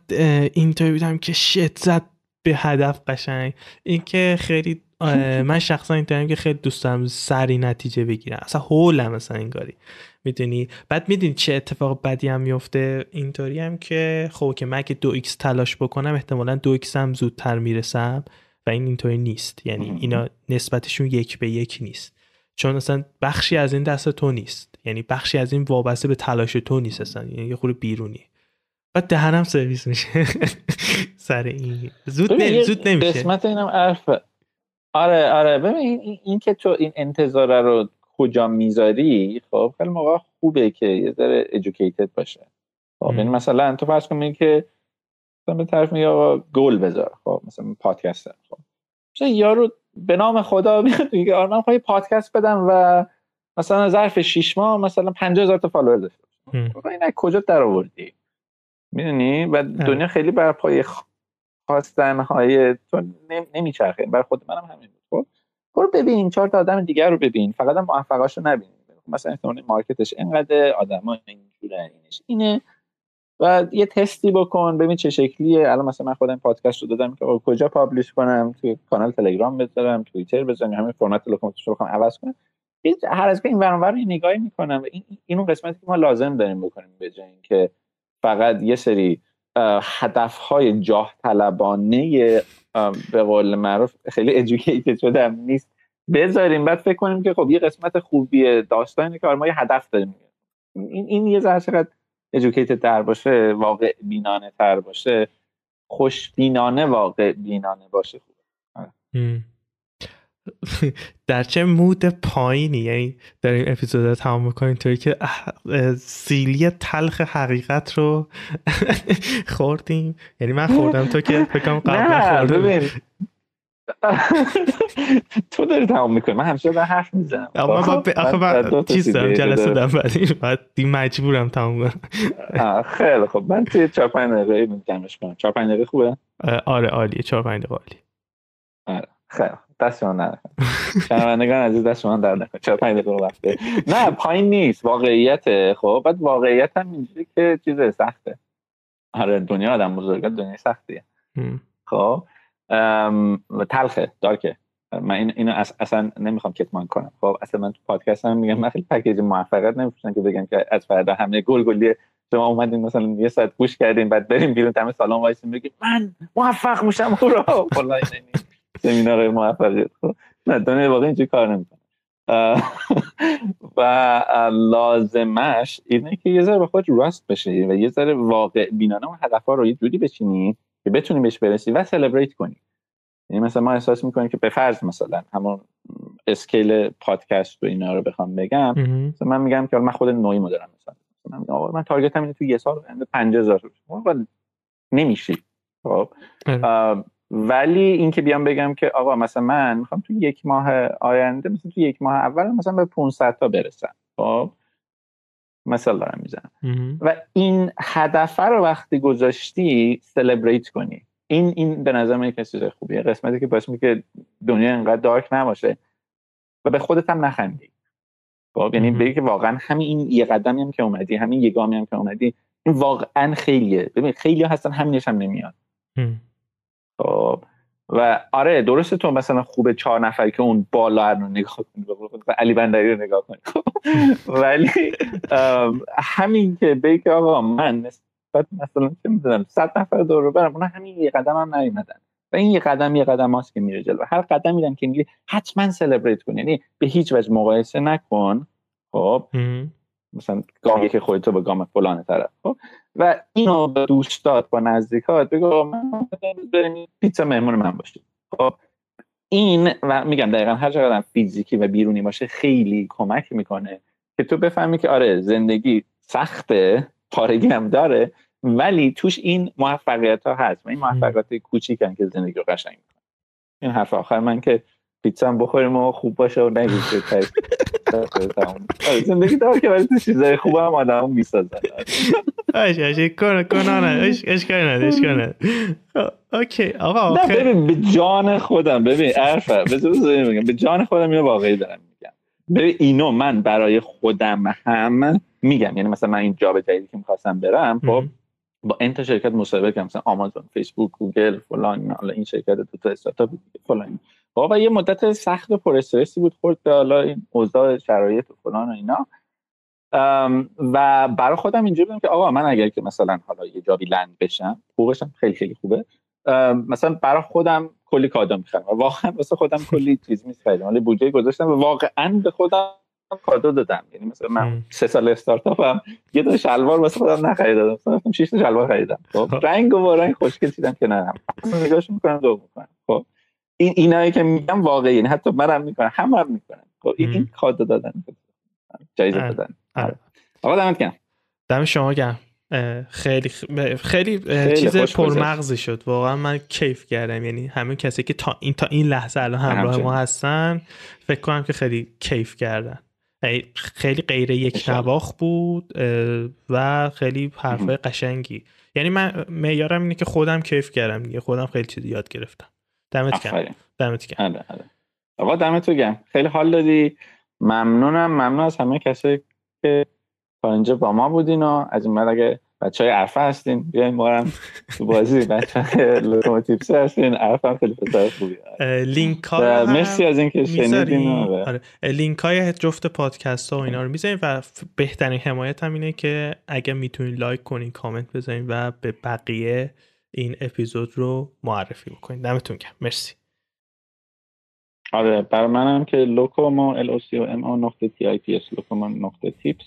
اینطوری بودم که shit زد به هدف قشنگ. این که خیلی من شخصا اینطوریم که خیلی دوست دارم سری نتیجه بگیرم. اصلا هولم مثلا این کاری می‌دونی؟ بعد می‌دونی چه اتفاق بدی هم میفته اینطوری هم که خب که من که دو x تلاش بکنم احتمالا دو x هم زودتر می‌رسم. و این اینطوری نیست. یعنی اینا نسبتشون یک به یک نیست. چون اصلا بخشی از این دست تو نیست. یعنی بخشی از این وابسته به تلاش تو نیست اصلا. یعنی یه خورده بیرونی. بعد دهنم سرویس میشه. سر این. زود نمی... زود نمیشه. قسمت اینم عرف آره آره. ببین این, این که تو این انتظاره رو کجا می‌ذاری خب خیلی موقع خوبه که یه ذره educated باشه. خب یعنی مثلا تو فرض کن که مثلا به طرف میگه آقا گل بذار. خب مثلا پادکست خب. مثلا یارو به نام خدا میاد میگه آره من خواهی پادکست بدم و مثلا ظرف 6 ماه مثلا 50000 تا follower داشته باشه. این کجا در آوردی؟ می‌دونی؟ و دنیا خیلی بر پای خواستن های تو نمیچرخه. بر خود منم همین بود. خب برو ببین چهار تا آدم دیگر رو ببین. فقط هم موفقاشو نبین مثلا احتمال market ش اینقدر آدما اینجوره اینش اینه. و یه تستی بکن ببین چه شکلیه. الان مثلا من خودم پادکست رو دادم که کجا publish کنم توی کانال تلگرام بذارم توییتر بذارم همین فرمت لوکوموتیو رو بخوام عوض کنم. هر از این برانور رو نگاهی می‌کنم. این این اون قسمتی که ما لازم داریم بکنیم به جای اینکه فقط یه سری هدف های جاه طلبانه به قول معروف خیلی ادوکیتد شده نیست بذاریم. بعد فکر کنیم که خب یه قسمت خوبی داستانی که ما یه هدف داریم. این این یه ذره ادوکیتد تر باشه واقع بینانه تر باشه. خوش بینانه واقع بینانه باشه خوبه. در چه مود پایینی؟ یعنی داریم اپیزود رو تمام می‌کنیم طوری که سیلی تلخ حقیقت رو خوردیم. یعنی من خوردم تو که فکرم قبل خوردم تو داری تمام می‌کنی. من همیشه در حرف می‌زنم. من خب، آخه من چیز دارم جلسه دارم بعد دی مجبورم تمام کنم. خیلی خب من توی 4 5 دقیقه جمعش کنم. 4 5 دقیقه خوبه؟ آره عالیه. 4 5 دقیقه عالی آره خیلی دست شما نه شنوندگان عزیز دست شما در نکنه. 4 5 دقیقه وقته نه پایین نیست. واقعیت خب بعد واقعیت هم اینجوری که چیز سخته. آره دنیا آدم بزرگه دنیا سختیه. خب تلخه دارکه. من این اینو اصلا نمی‌خوام کتمان کنم. خب اصلا من تو پادکست هم میگم من خیلی پکیج موفقیت نمیفروشم که بگم که از فردا همه گل گلی شما اومدین مثلا یه ساعت گوش کردین بعد بریم بیرون تمام سالن وایسیم بگیم من موفق میشم هورا والله سمینار موفقیت. خب نه دنیا واقعا اینجوری کار نمی‌کنه. و لازمش اینه که یه ذره به خود راست بشه و یه ذره واقع بینانه اون هدفها رو یه جوری بچینی که بتونیم بهش برسی و celebrate کنیم یعنی مثلا ما احساس می‌کنیم که به فرض مثلا همون scale پادکست و اینا رو بخوام بگم مثلا من میگم که من خود نوعی دارم مثلا. من, من تارگتم اینه تو یه سال 50000 نمیشه خب؟ ولی اینکه بیام بگم که آقا مثلا من می‌خوام تو یک ماه آینده مثلا تو یک ماه اول مثلا به 500 تا برسم. خب؟ مثلا دارم می‌زنم. و این هدف رو وقتی گذاشتی سلبریت کنی. این این به نظر من چیز خوبیه. قسمتی که باعث که دنیا انقدر دارک نباشه و به خودت هم نخندی. خب یعنی بگی که واقعا همین این یه قدمی هم که اومدی همین یه گامی هم که اومدی این واقعا خیلیه. ببین خیلی هستن همینش هم نمیاد. خب و آره درسته تو مثلا خوبه چهار نفر که اون بالا رو نگاه کنی علی بندری رو نگاه کنی. ولی همین که بگی آقا من نسبت مثلا چه می‌دونم صد نفر دور برم اون همین یه قدم هم نیومدن. و این یه قدم یه قدم هاست که میره جلو. هر قدم میدن که میگه حتما سلبریت کن یعنی به هیچ وجه مقایسه نکن. خب؟ مثلا گامی که خودتو به گام فلان طرف. خب؟ و اینو به دوستات با نزدیکات بگو من بریم پیتزا مهمون من باشید خب؟ این و میگم دقیقا هر چقدر فیزیکی و بیرونی باشه خیلی کمک می‌کنه که تو بفهمی که آره زندگی سخته پارگی هم داره ولی توش این موفقیت ها هست. و این موفقیت کوچیکن که زندگی رو قشنگ می‌کنه. این حرف آخر من که پیتزا بخوریم و خوب باشه و نگید آره، زندگی دار که ولی تو چیزای خوب هم آدم می‌سازن. اش اش کن کنانه اش اش کنه اش کنه اوکی. آقا نه ببین به جان خودم ببین عرفه بذار به جان خودم اینو واقعی دارم میگم. ببین اینو من برای خودم هم میگم. یعنی مثلا من این جاب جدیدی که می‌خواستم برم خب با این تا شرکت مصاحبه کردم. مثلا آمازون فیسبوک گوگل فلان حالا این شرکت دو تا استارتاپ فلان. و یه مدت سخت و پر استرسی بود خورد به حالا این اوضاع شرایط و فلان و اینا. و برای خودم اینجوری بودم که آقا من اگر که مثلا حالا یه job ی land بشم حقوقش خیلی خیلی خوبه. مثلا برای خودم کلی کادو می‌خرم و واقعا واسه خودم کلی چیز می‌خرم ولی بودجه گذاشتم و واقعا به خودم کادو دادم. یعنی مثلا من سه سال استارتاپم یه دو شلوار واسه خودم نخریدم. مثلا 6 تا شلوار خریدم. خب رنگ و رنگ خوشگل چیدم که نه نگاهش می‌کنم دو می‌کنم. خب. این اینایی که میگم واقعی یعنی حتی منم می‌کنم همه هم می‌کنم. خب این, این کادو دادن. جایزه آره. دادن. آره. آقا دمت گرم. دم شما گرم. خیلی خیلی, چیز پرمغزی شد. واقعا من کیف کردم. یعنی همه کسی که تا این تا این لحظه الان همراه ما هستن فکر کنم که خیلی کیف کردن. خیلی غیر یک نواخ بود و خیلی حرفای قشنگی. یعنی من معیارم اینه که خودم کیف کردم دیگه. خودم خیلی چیز یاد گرفتم. دمت گرم. دمت گرم. آره، آره. آقا دمت گرم. خیلی حال دادی. ممنونم. ممنون از همه کسی که تا اینجا با ما بودین و از این اگه بچه های عرفه هستین بیاین ما تو بازی. بچه های هستین. عرفه هم خیلی پسر خوبی. لینک ها مرسی از اینکه شنیدین. آره. لینک های جفت پادکست ها و اینا رو می‌ذاریم و بهترین حمایت هم اینه که اگه می‌تونین لایک کنین کامنت بذارین و به بقیه این اپیزود رو معرفی بکنین دمتون گرم. مرسی. آره برای منم که لوکومو L O C O M O نقطه T I P S لوکومو نقطه tips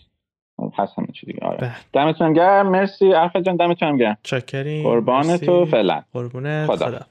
هست همه چی دیگه آره. بله. دمتون گرم. مرسی. ارفع جان دمتون گرم. چاکریم. قربان تو. فعلا. قربونت خدا, خدا.